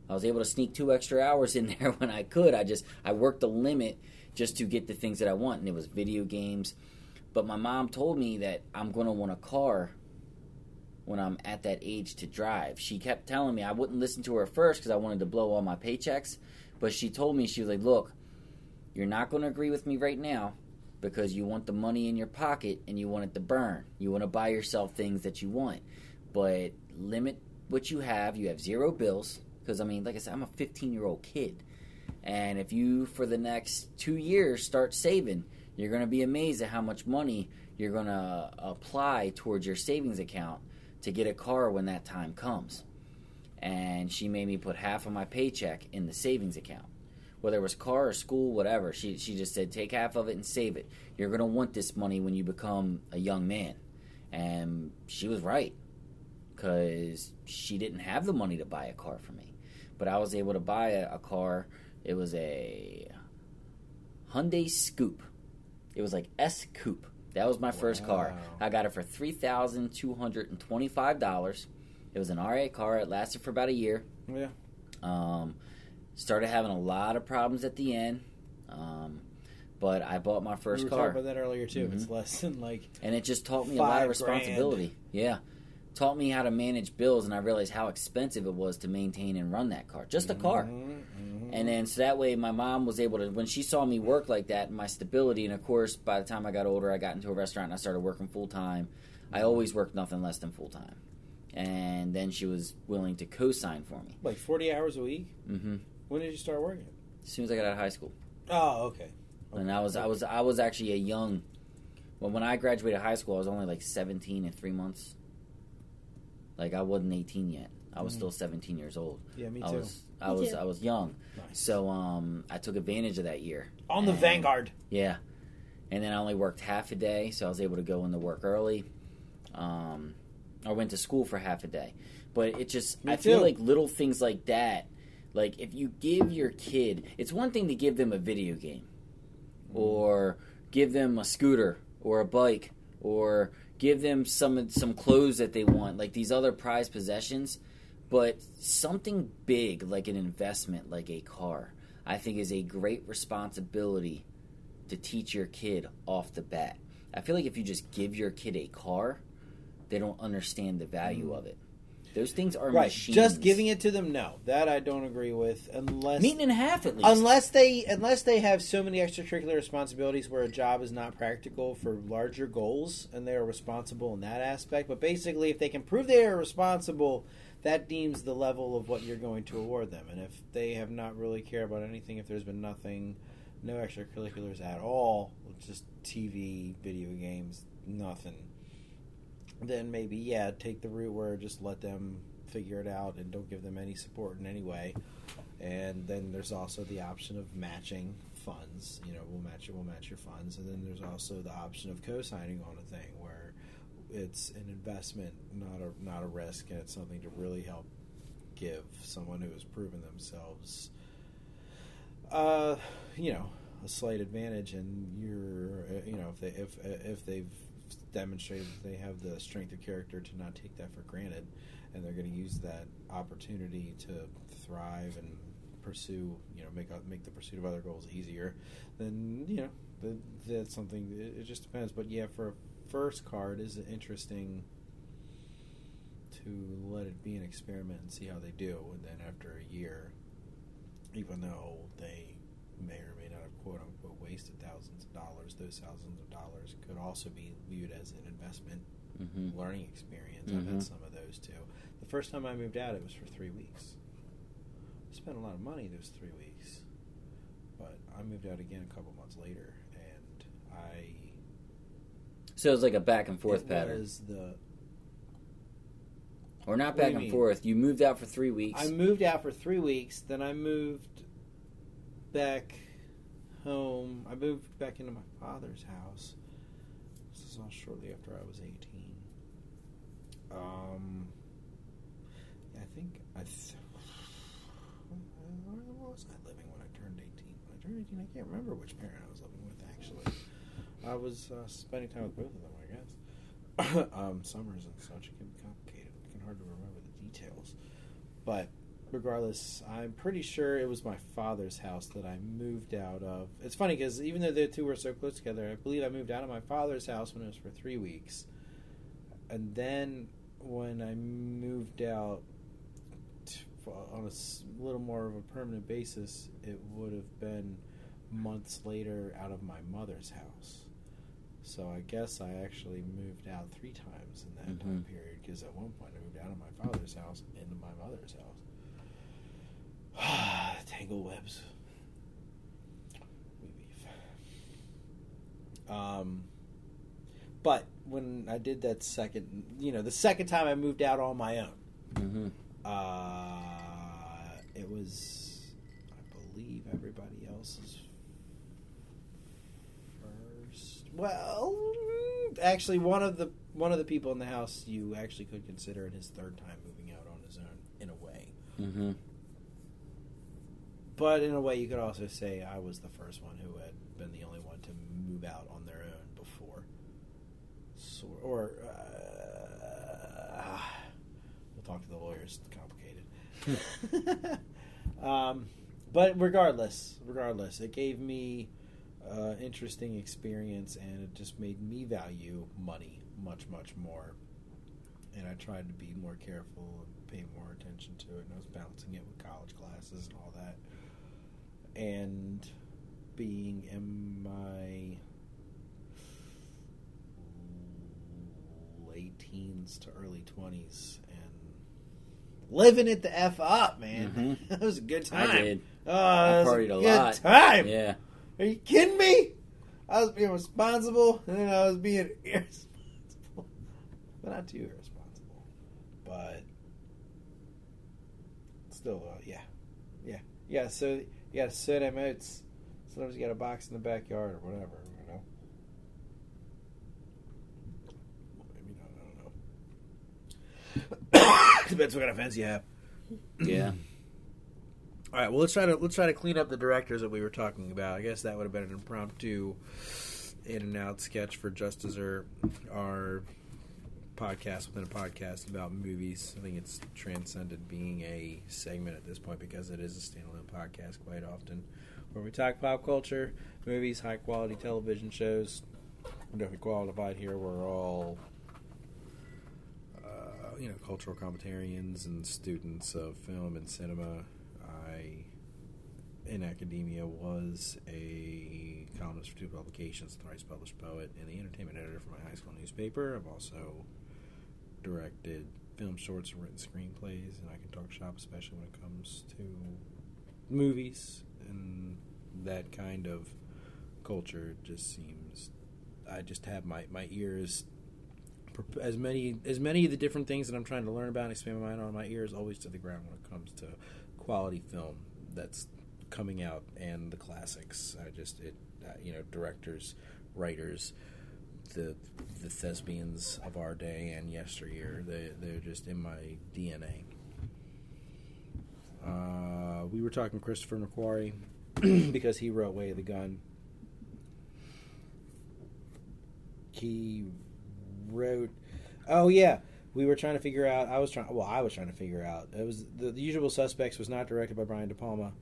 I was able to sneak two extra hours in [LAUGHS] there when I could. I just I worked the limit just to get the things that I want, and it was video games. But my mom told me that I'm going to want a car when I'm at that age to drive. She kept telling me I wouldn't listen to her first because I wanted to blow all my paychecks. But she told me she was like, "Look, you're not going to agree with me right now." Because you want the money in your pocket and you want it to burn. You want to buy yourself things that you want. But limit what you have. You have zero bills. Because, I mean, like I said, I'm a 15 year old kid. And if you, for the next two years, start saving, you're going to be amazed at how much money you're going to apply towards your savings account to get a car when that time comes. And she made me put half of my paycheck in the savings account. Whether it was car or school, whatever, she, she just said, take half of it and save it. You're going to want this money when you become a young man. And she was right because she didn't have the money to buy a car for me. But I was able to buy a, a car. It was a Hyundai Scoupe. It was like S Coupe. That was my first car. I got it for three thousand two hundred and twenty-five dollars. It was an RA car. It lasted for about a year. Yeah. Um, started having a lot of problems at the end. Um, but I bought my first we were car. talking about that earlier too. Mhm. It's less than like and it just taught me a lot of Five grand. responsibility. Yeah, taught me how to manage bills, and I realized how expensive it was to maintain and run that car, just a car. Mhm, mhm. And then so that way, my mom was able to when she saw me work like that, my stability, and of course, by the time I got older, I got into a restaurant and I started working full time. I always worked nothing less than full time, and then she was willing to co-sign for me. like forty hours a week. hmm When did you start working? As soon as I got out of high school. Oh, okay. and I was I was I was actually a young. Well, when I graduated high school, I was only like seventeen and three months. Like I wasn't eighteen yet. I was Mhm. still seventeen years old. Yeah, me I too. was I Me was too. I was young, Nice. so um, I took advantage of that year. On the And- Vanguard. Yeah, and then I only worked half a day, so I was able to go into work early. Um, I went to school for half a day, but it just Me I feel too. like little things like that. Like if you give your kid, it's one thing to give them a video game, or give them a scooter or a bike, or give them some some clothes that they want, like these other prized possessions. But something big, like an investment, like a car, I think is a great responsibility to teach your kid off the bat. I feel like if you just give your kid a car, they don't understand the value of it. Those things are Mm. Right. machines. Just giving it to them, no. That I don't agree with. Unless meeting in half at least. unless they unless they have so many extracurricular responsibilities where a job is not practical for larger goals and they are responsible in that aspect. But basically, if they can prove they are responsible, that deems the level of what you're going to award them. And if they have not really cared about anything, if there's been nothing, no extracurriculars at all, just TV, video games, nothing, then maybe yeah, take the route where just let them figure it out and don't give them any support in any way. And then there's also the option of matching funds. You know, we'll match it, we'll match your funds. And then there's also the option of co-signing on a thing it's an investment, not a not a risk, and it's something to really help give someone who has proven themselves, uh, you know, a slight advantage. And you're, uh, you know, if they if if they've demonstrated that they have the strength of character to not take that for granted, and they're going to use that opportunity to thrive and pursue, you know, make make the pursuit of other goals easier, then you know that, that's something. It, it just depends. But yeah, for first card, is interesting to let it be an experiment and see how they do, and then after a year, even though they may or may not have quote unquote wasted thousands of dollars, those thousands of dollars could also be viewed as an investment Mhm. learning experience. I've Mhm. had some of those too. The first time I moved out, it was for three weeks. I spent a lot of money those three weeks, but I moved out again a couple months later, and I So it's like a back and forth it pattern, Was the or not back and mean? forth. You moved out for three weeks. I moved out for three weeks. Then I moved back home. I moved back into my father's house. This is all shortly after I was eighteen. Um, yeah, I think I. Th- where was I living when I turned eighteen? When I turned eighteen, I can't remember which parent I was living with. Actually, I was uh, spending time with both of them. I guess. [COUGHS] um, summers and such it can be complicated. It can hard to remember the details. But regardless, I'm pretty sure it was my father's house that I moved out of. It's funny because even though the two were so close together, I believe I moved out of my father's house when it was for three weeks, and then when I moved out on a little more of a permanent basis, it would have been months later out of my mother's house. So I guess I actually moved out three times in that time Mhm. period because at one point I moved out of my father's house into my mother's house. [SIGHS] Tangle webs. We weave. Um, but when I did that second, you know, the second time I moved out on my own, hmm uh, it was, I believe, everybody else's first. Well, actually, one of the one of the people in the house you actually could consider it his third time moving out on his own, in a way. hmm But in a way, you could also say I was the first one who had been the only one to move out on their own before. So, or uh, we'll talk to the lawyers. It's complicated. [LAUGHS] [LAUGHS] um, but regardless, regardless, it gave me uh, interesting experience, and it just made me value money much, much more. and I tried to be more careful and pay more attention to it. And I was balancing it with college classes and all that, and being in my late teens to early twenties and living it the f up, man. Mhm. [LAUGHS] that was a good time. I did. Oh, I partied a good lot. time. Yeah. Are you kidding me? I was being responsible, and then I was being [LAUGHS] irresponsible. But not too irresponsible. But still, uh, yeah, yeah, yeah. So you got to set them out. Sometimes you got a box in the backyard or whatever. You know. Maybe not. I don't know. [COUGHS] Depends what kind of fence you have. Yeah. [COUGHS] [COUGHS] All right. Well, let's try to let's try to clean up the directors that we were talking about. I guess that would have been an impromptu in and out sketch for just as our, our podcast within a podcast about movies. I think it's transcended being a segment at this point because it is a standalone podcast quite often, where we talk pop culture, movies, high quality television shows. Definitely qualified here. We're all uh, you know cultural commentarians and students of film and cinema. I in academia was a columnist for two publications, thrice published poet, and the entertainment editor for my high school newspaper. I've also directed film shorts and written screenplays, and I can talk shop, especially when it comes to movies and that kind of culture. Just seems I just have my my ears as many as many of the different things that I'm trying to learn about and expand my mind on. My ears always to the ground when it comes to quality film that's coming out and the classics. I just it uh, you know directors, writers, the the thespians of our day and yesteryear. They they're just in my DNA. Uh, we were talking Christopher McQuarrie [CLEARS THROAT] because he wrote Way of the Gun. He wrote. Oh yeah, we were trying to figure out. I was trying. Well, I was trying to figure out. It was the, the Usual Suspects was not directed by Brian De Palma,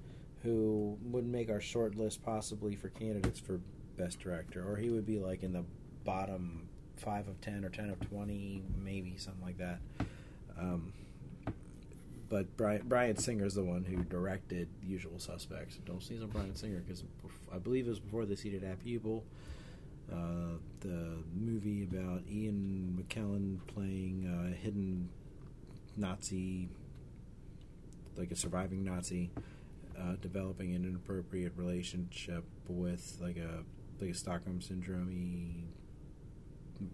who would make our short list possibly for candidates for best director, or he would be like in the bottom five of ten or ten of twenty, maybe something like that. Um, but Brian, Bryan Singer is the one who directed Usual Suspects. Don't sneeze on Bryan Singer because I believe it was before they seated Apt Pupil. Uh, the movie about Ian McKellen playing a hidden Nazi, like a surviving Nazi, uh, developing an inappropriate relationship with like a like a Stockholm syndrome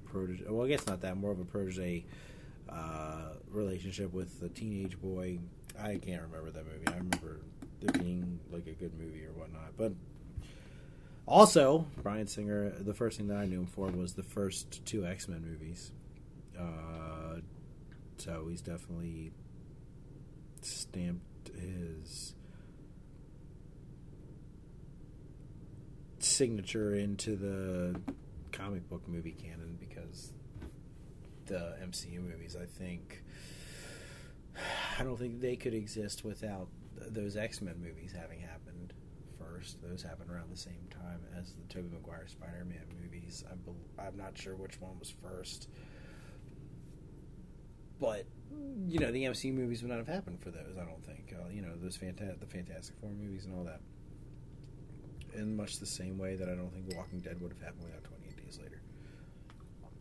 protege. Well, I guess not that. More of a protege uh, relationship with a teenage boy. I can't remember that movie. I remember there being like a good movie or whatnot, but also, Bryan Singer, the first thing that I knew him for was the first two X Men movies. Uh, so he's definitely stamped his signature into the comic book movie canon because the MCU movies, I think, I don't think they could exist without those X Men movies having happened first. Those happened around the same time as the Tobey Maguire Spider-Man movies. I bel I'm not sure which one was first, but you know the MCU movies would not have happened for those. I don't think. Uh, you know those fanta- the Fantastic Four movies and all that. In much the same way that I don't think The Walking Dead would have happened without 28 Days Later.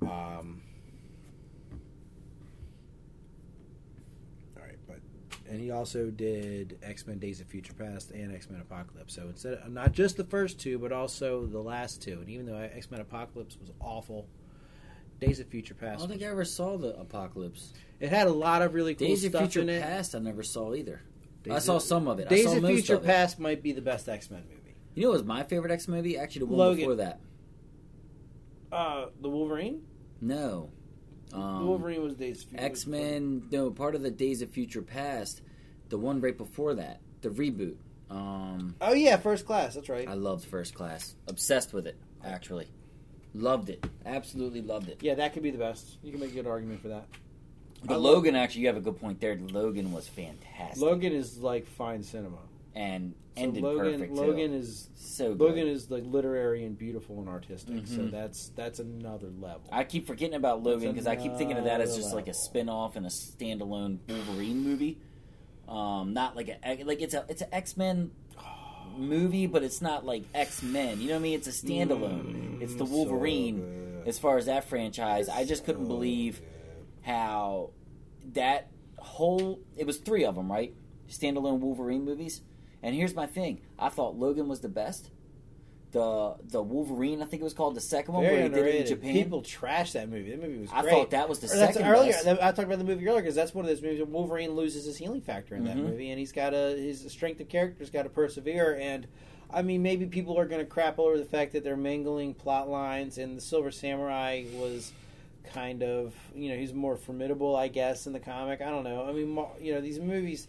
Um. All right, but and he also did X Men: Days of Future Past and X Men: Apocalypse. So instead, of, not just the first two, but also the last two. And even though X Men: Apocalypse was awful, Days of Future Past. I don't think was- I ever saw the Apocalypse. it had a lot of really cool Days of stuff Future in it. Past, I never saw either. Days I saw of- some of it. Days I saw of Future of. Past might be the best X Men movie. You know, what was my favorite X movie actually the one Logan. before that. Uh, the Wolverine. No, the um, Wolverine was Days of Future. X Men. No, part of the Days of Future Past. The one right before that, the reboot. Um, Oh yeah, First Class. That's right. I loved First Class. Obsessed with it. Actually, loved it. Absolutely loved it. Yeah, that could be the best. You can make a good argument for that. But Logan, actually, you have a good point there. Logan was fantastic. Logan is like fine cinema. And So ended Logan, perfect. Logan too. is so good. Logan is like literary and beautiful and artistic. So Mhm. that's that's another level. I keep forgetting about Logan because I keep thinking of that as just like a level. spin off and a standalone Wolverine movie. Um, not like a like it's a it's an X Men [SIGHS] movie, but it's not like X Men. You know what I mean? It's a standalone. it's the Mm, so Wolverine. as far as that franchise, I just couldn't So believe good. how that whole it was three of them, right? Standalone Wolverine movies. And here's my thing: I thought Logan was the best. The the Wolverine, I think it was called the second one, Very where he did it in. Japan. People trashed that movie. That movie was I thought that was the Or second earlier. best. I talked about the movie earlier because that's one of those movies. where Wolverine loses his healing factor in that Mhm. movie, and he's got a his strength of character's got to persevere. And I mean, maybe people are going to crap over the fact that they're mangling plot lines, and the Silver Samurai was kind of you know he's more formidable, I guess, in the comic. I don't know. I mean, you know, these movies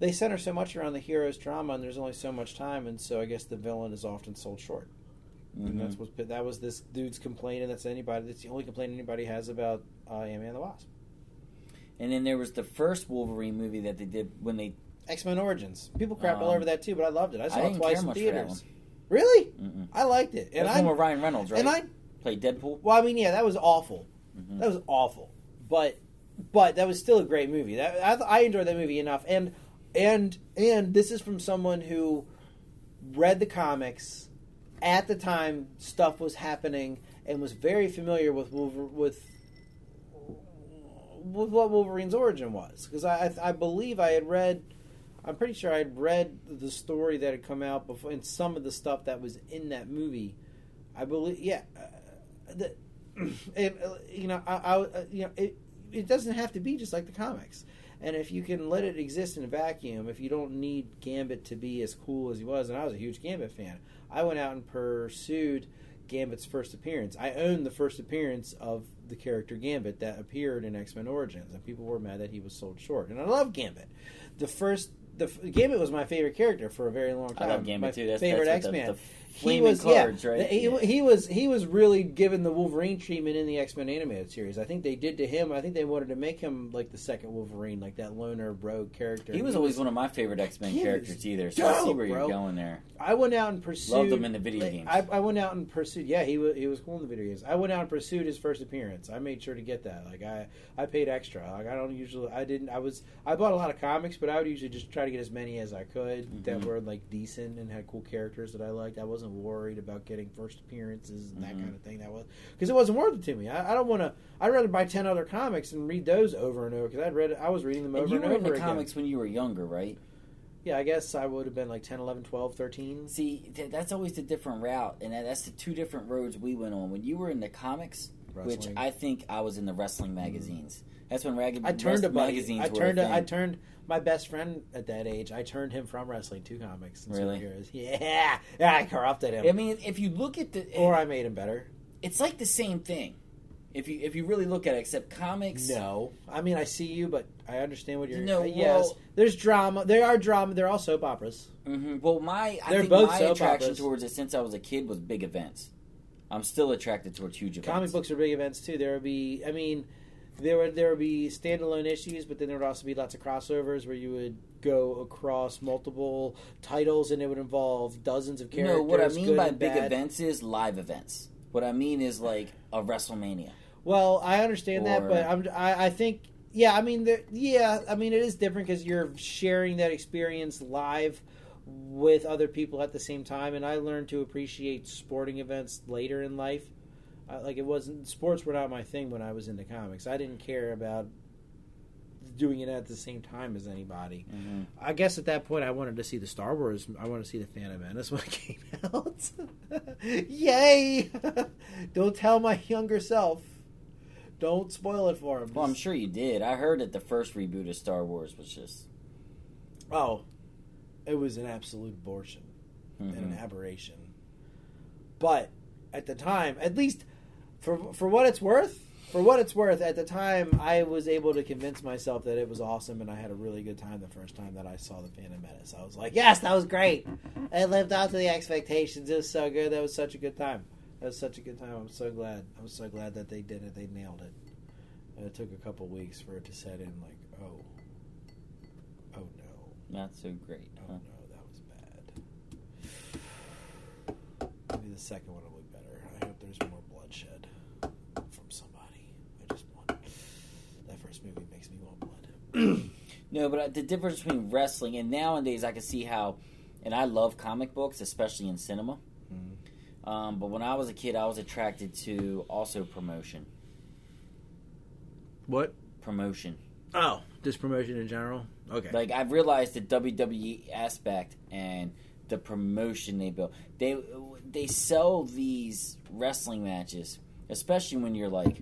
they center so much around the hero's drama, and there's only so much time, and so I guess the villain is often sold short. And Mhm. that's what that was this dude's complaint, and that's anybody. That's the only complaint anybody has about uh, Ant Man and the Wasp. And then there was the first Wolverine movie that they did when they. X Men Origins. People crap all Um, over that too, but I loved it. I saw I it twice in much for that theaters. Really, Mm-mm. I liked it, and That's I one with Ryan Reynolds, right? and I played Deadpool. well, I mean, yeah, that was awful. Mhm. That was awful, but but that was still a great movie. That I, I enjoyed that movie enough, and and and this is from someone who read the comics at the time stuff was happening and was very familiar with Wolver- with with what Wolverine's origin was because I, I believe I had read. I'm pretty sure I had read the story that had come out before, and some of the stuff that was in that movie. I believe, yeah, uh, the, [CLEARS THROAT] and, uh, you know, I, I uh, you know, it it doesn't have to be just like the comics. And if you can let it exist in a vacuum, if you don't need Gambit to be as cool as he was, and I was a huge Gambit fan, I went out and pursued Gambit's first appearance. I owned the first appearance of the character Gambit that appeared in X Men Origins, and people were mad that he was sold short. And I love Gambit. The first, the Gambit was my favorite character for a very long time. I love Gambit my too. That's favorite X Man he was cards, yeah, right? He, Yeah. he was he was really given the Wolverine treatment in the X Men animated series. I think they did to him. I think they wanted to make him like the second Wolverine, like that loner rogue character. He was always one of my favorite X Men characters either. So I see where bro. you're going there. I went out and pursued. Loved him in the video like, games. I, I went out and pursued. Yeah, he was he was cool in the video games. I went out and pursued his first appearance. I made sure to get that. Like I I paid extra. Like I don't usually. I didn't. I was. I bought a lot of comics, but I would usually just try to get as many as I could that Mhm. were like decent and had cool characters that I liked. I wasn't worried about getting first appearances and that Mhm. kind of thing. That was because it wasn't worth it to me. I, I don't want to. I'd rather buy ten other comics and read those over and over because I'd read. I was reading them And over you and were over into again. comics when you were younger, right? Yeah, I guess I would have been like 10, 11, 12, 13. See, th- that's always the different route, and that's the two different roads we went on. When you were in the comics, which I think I was in the wrestling magazines. That's when rag- I turned a magazines I turned. a I turned my best friend at that age. I turned him from wrestling to comics. And Really? superheroes. Yeah, yeah. [LAUGHS] I corrupted him, I mean, if you look at the, or I made him better. it's like the same thing. If you if you really look at it, except comics. No, I mean I see you, but I understand what you're. No, uh, yes, well- there's drama. There are drama. There are all soap operas. hmm Well, my I They're think both my soap attraction operas. towards it since I was a kid was big events. I'm still attracted towards huge events. Comic books are big events too. There would be. I mean, there would there would be standalone issues, but then there would also be lots of crossovers where you would go across multiple titles, and it would involve dozens of characters. No, what I mean by big bad. events is live events. What I mean is like a WrestleMania. Well, I understand that, but I'm, I, I think, yeah, I mean, there, yeah, I mean, it is different because you're sharing that experience live with other people at the same time, and I learned to appreciate sporting events later in life. Uh, like it wasn't sports were not my thing when I was into comics. I didn't care about doing it at the same time as anybody. hmm I guess at that point I wanted to see the Star Wars. I wanted to see the Phantom Menace when it [LAUGHS] came out. [LAUGHS] Yay! [LAUGHS] Don't tell my younger self. Don't spoil it for him. Well, I'm sure you did. I heard that the first reboot of Star Wars was just. Oh, it was an absolute abortion and an mhm. aberration. But at the time, at least for for what it's worth, for what it's worth, at the time I was able to convince myself that it was awesome, and I had a really good time the first time that I saw the Phantom Menace. I was like, "Yes, that was great. It lived up to the expectations. It was so good. That was such a good time. That was such a good time. I'm so glad. I'm so glad that they did it. They nailed it. And it took a couple weeks for it to set in. Like, oh, oh no." Not so great. Oh Huh? no, that was bad. Maybe the second one will be better. I hope there's more bloodshed from somebody. I just want that first movie makes me want blood. [CLEARS THROAT] No, but the difference between wrestling and nowadays, I can see how, and I love comic books, especially in cinema. Mhm. Um, but when I was a kid, I was attracted to also promotion. What? Promotion. Oh, just promotion in general. Okay. Like I've realized the WWE aspect and the promotion they build. They they sell these wrestling matches, especially when you're like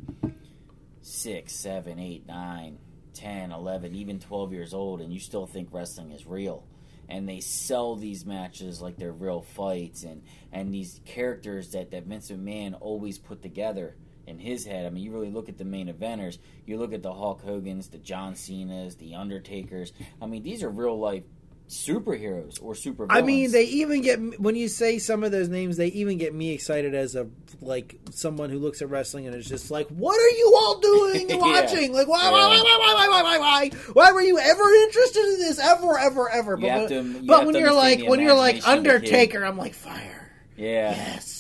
six, seven, eight, nine, ten, eleven, even twelve years old, and you still think wrestling is real. And they sell these matches like they're real fights, and and these characters that that Vince McMahon always put together in his head. I mean, you really look at the main eventers. You look at the Hulk Hogan's, the John Cena's, the Undertakers. I mean, these are real life superheroes or super. I mean, they even get when you say some of those names, they even get me excited as a like someone who looks at wrestling and is just like, "What are you all doing [LAUGHS] and Yeah. watching? Like, why, Yeah. why, why, why, why, why, why, why, why? Why were you ever interested in this? Ever, ever, ever?" But, have when- to- you but when you're like, when you're like imagination of the kid. Undertaker, I'm like, fire. yeah. Yes,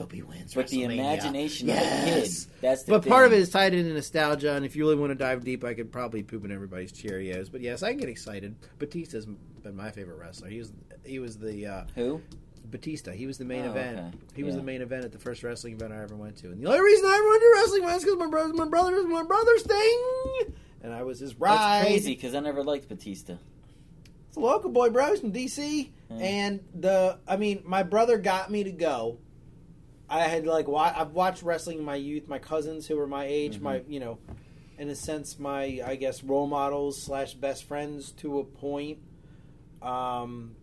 hope he wins. But the imagination yes. of the kid, that's the But part of it is tied into nostalgia, and if you really want to dive deep, I could probably poop in everybody's Cheerios. But yes, I get excited. Batista's been my favorite wrestler. He was he was the uh, Who? Batista. He was the main Oh, event. okay. He was the main event at the first wrestling event I ever went to. And the only reason I ever went to wrestling was because my brother's my brother's my brother's thing, and I was his ride. That's crazy because I never liked Batista. It's a local boy, bros from DC, Yeah. and the I mean, my brother got me to go. I had like wa- I've watched wrestling in my youth. My cousins who were my age, Mhm. my you know, in a sense, my I guess role models slash best friends to a point. Um,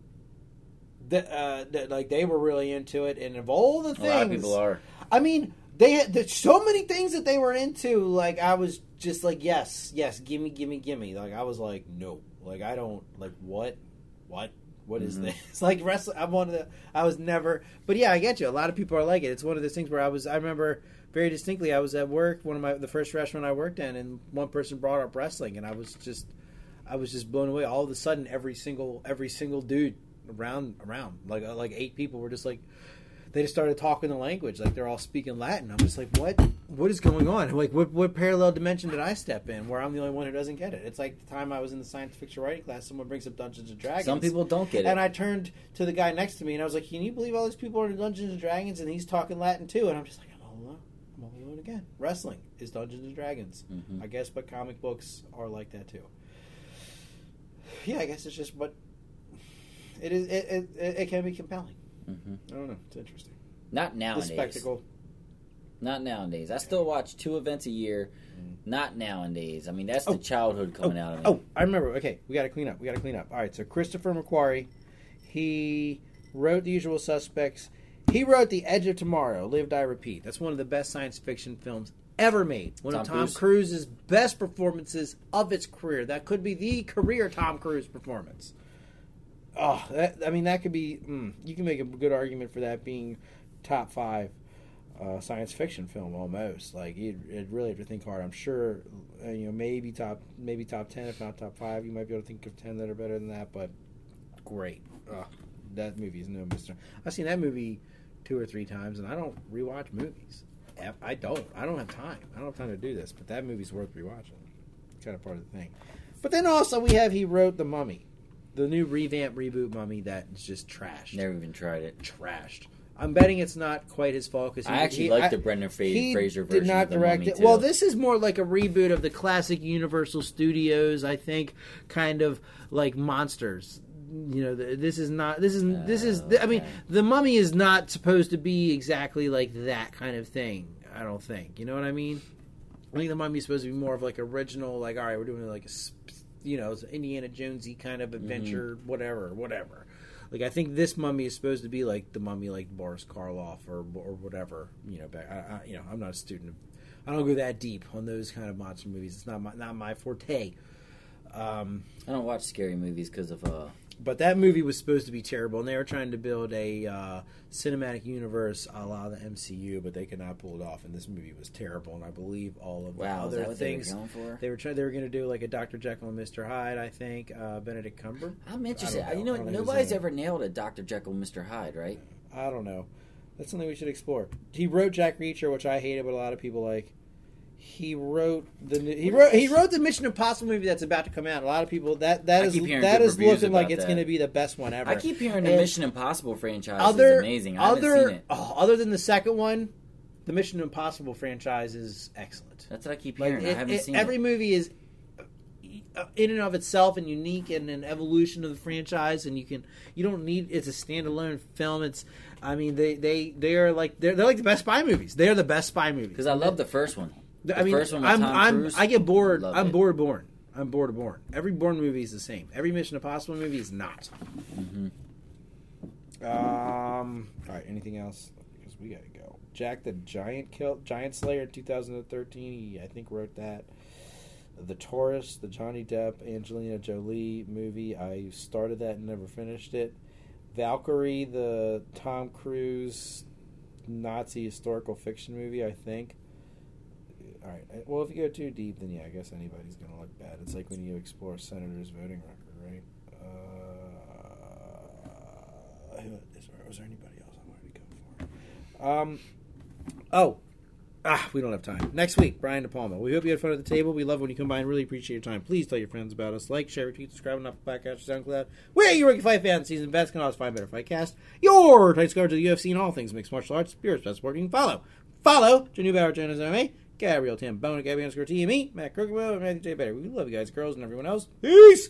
that uh, that like they were really into it, and of all the A things, lot of people are. I mean, they had there's so many things that they were into. Like I was just like, yes, yes, gimme, gimme, gimme. Like I was like, no, like I don't like what, what, what is Mhm. this? [LAUGHS] like wrestling. I'm one of the. I was never. But yeah, I get you. A lot of people are like it. It's one of those things where I was. I remember very distinctly. I was at work, one of my the first restaurant I worked in, and one person brought up wrestling, and I was just, I was just blown away. All of a sudden, every single every single dude around around like uh, like eight people were just like they just started talking the language like they're all speaking latin. I'm just like what what is going on? Like what, what parallel dimension did i step in where i'm the only one who doesn't get it? It's like the time i was in the science fiction writing class someone brings up dungeons and dragons. Some people don't get it. and i turned to the guy next to me and i was like can you believe all these people are in dungeons and dragons and he's talking latin too? And i'm just like i'm all alone. I'm all alone again. Wrestling is dungeons and dragons. Mhm. i guess but comic books are like that too. Yeah i guess it's just what it is it, it, it can be compelling Mhm. I don't know. It's interesting. Not The nowadays. spectacle. Not nowadays. I still watch two events a year. Mm. Not nowadays. I mean, that's Oh. the childhood coming oh, out of me. Oh, I remember. Okay, we got to clean up. We got to clean up. All right. So Christopher McQuarrie, he wrote The Usual Suspects. He wrote The Edge of Tomorrow. Live, Die, Repeat. That's one of the best science fiction films ever made. One Tom of Tom Cruise? Cruise's best performances of its career. That could be the career Tom Cruise performance. Oh, that, I mean, that could be. Mm, you can make a good argument for that being top five uh, science fiction film almost. Like you'd, you'd really have to think hard. I'm sure, uh, you know, maybe top, maybe top ten, if not top five. You might be able to think of ten that are better than that. But great, Ugh, that movie is no mister. I've seen that movie two or three times, and I don't rewatch movies. I don't. I don't have time. I don't have time to do this. But that movie's worth rewatching. It's kind of part of the thing. But then also we have he wrote the Mummy, the new revamp reboot Mummy that is just trashed Never even tried it. trashed. I'm betting it's not quite his fault because I actually like the Brendan Fra- Fraser version. did not of the direct Mummy, it. too. Well, this is more like a reboot of the classic Universal Studios. I think, kind of like monsters. You know, this is not. This is. This is. Oh, I mean, Okay. the Mummy is not supposed to be exactly like that kind of thing. I don't think. You know what I mean? I think the Mummy is supposed to be more of like original. Like, all right, we're doing like a, you know, it's Indiana Jonesy kind of adventure, whatever, whatever. Like I think this mummy is supposed to be like the mummy, like Boris Karloff or or whatever. You know, back, I, I, you know, I'm not a student. of I don't go that deep on those kind of monster movies. It's not my not my forte. Um, I don't watch scary movies because of uh, but that movie was supposed to be terrible, and they were trying to build a uh, cinematic universe a la the MCU, but they could not pull it off. And this movie was terrible, and I believe all of the Wow, is other things they were going for? they were trying. They were going to do like a Doctor Jekyll and Mister Hyde. I think uh, Benedict Cumber. I'm interested. You know. know, I don't know who's nobody's ever nailed a Dr. Jekyll, and Mr. Hyde, right? I don't know. That's something we should explore. He wrote Jack Reacher, which I hated, but a lot of people like. He wrote the he wrote he wrote the Mission Impossible movie that's about to come out. A lot of people that that I is keep hearing that good is reviews looking like about it's going to be the best one ever. I keep hearing the Mission Impossible franchise other is amazing. I other seen it. oh, other than the second one, the Mission Impossible franchise is excellent. That's what I keep Like hearing. it- I haven't it- seen every it. movie is uh, in and of itself and unique and an evolution of the franchise and you can you don't need it's a standalone film it's i mean they they they are like they're, they're like the best spy movies they're the best spy movies Because I love the first one. I the mean one with i'm i'm Cruise, i get bored i'm it. bored of Bourne i'm bored of Bourne every Bourne movie is the same every mission impossible movie is not Mhm. um all right anything else because we gotta go jack the giant kill giant slayer in 2013 he i think wrote that the Tourist, the Johnny Depp, Angelina Jolie movie. I started that and never finished it. Valkyrie, the Tom Cruise Nazi historical fiction movie. I think. All right. Well, if you go too deep, then yeah, I guess anybody's gonna look bad. It's like when you explore senators' voting record, right? Uh, is there, was there anybody else I wanted to go for? Um. Oh, Ah, we don't have time. Next week, Brian De Palma. We hope you had fun at the table. We love when you come by and really appreciate your time. Please tell your friends about us. Like, share, retweet, subscribe on Apple Podcasts, SoundCloud. Where you Rookie Fight fan season best can always find better fight cast. Your tight coverage of the UFC and all things mixed martial arts. Spirits best can follow. Follow Janu Bauer, Jonas MMA, Gabriel Tim Bone, Gabby underscore TME, Matt Crookwell, and Matthew J. Better. We love you guys, girls, and everyone else. Peace!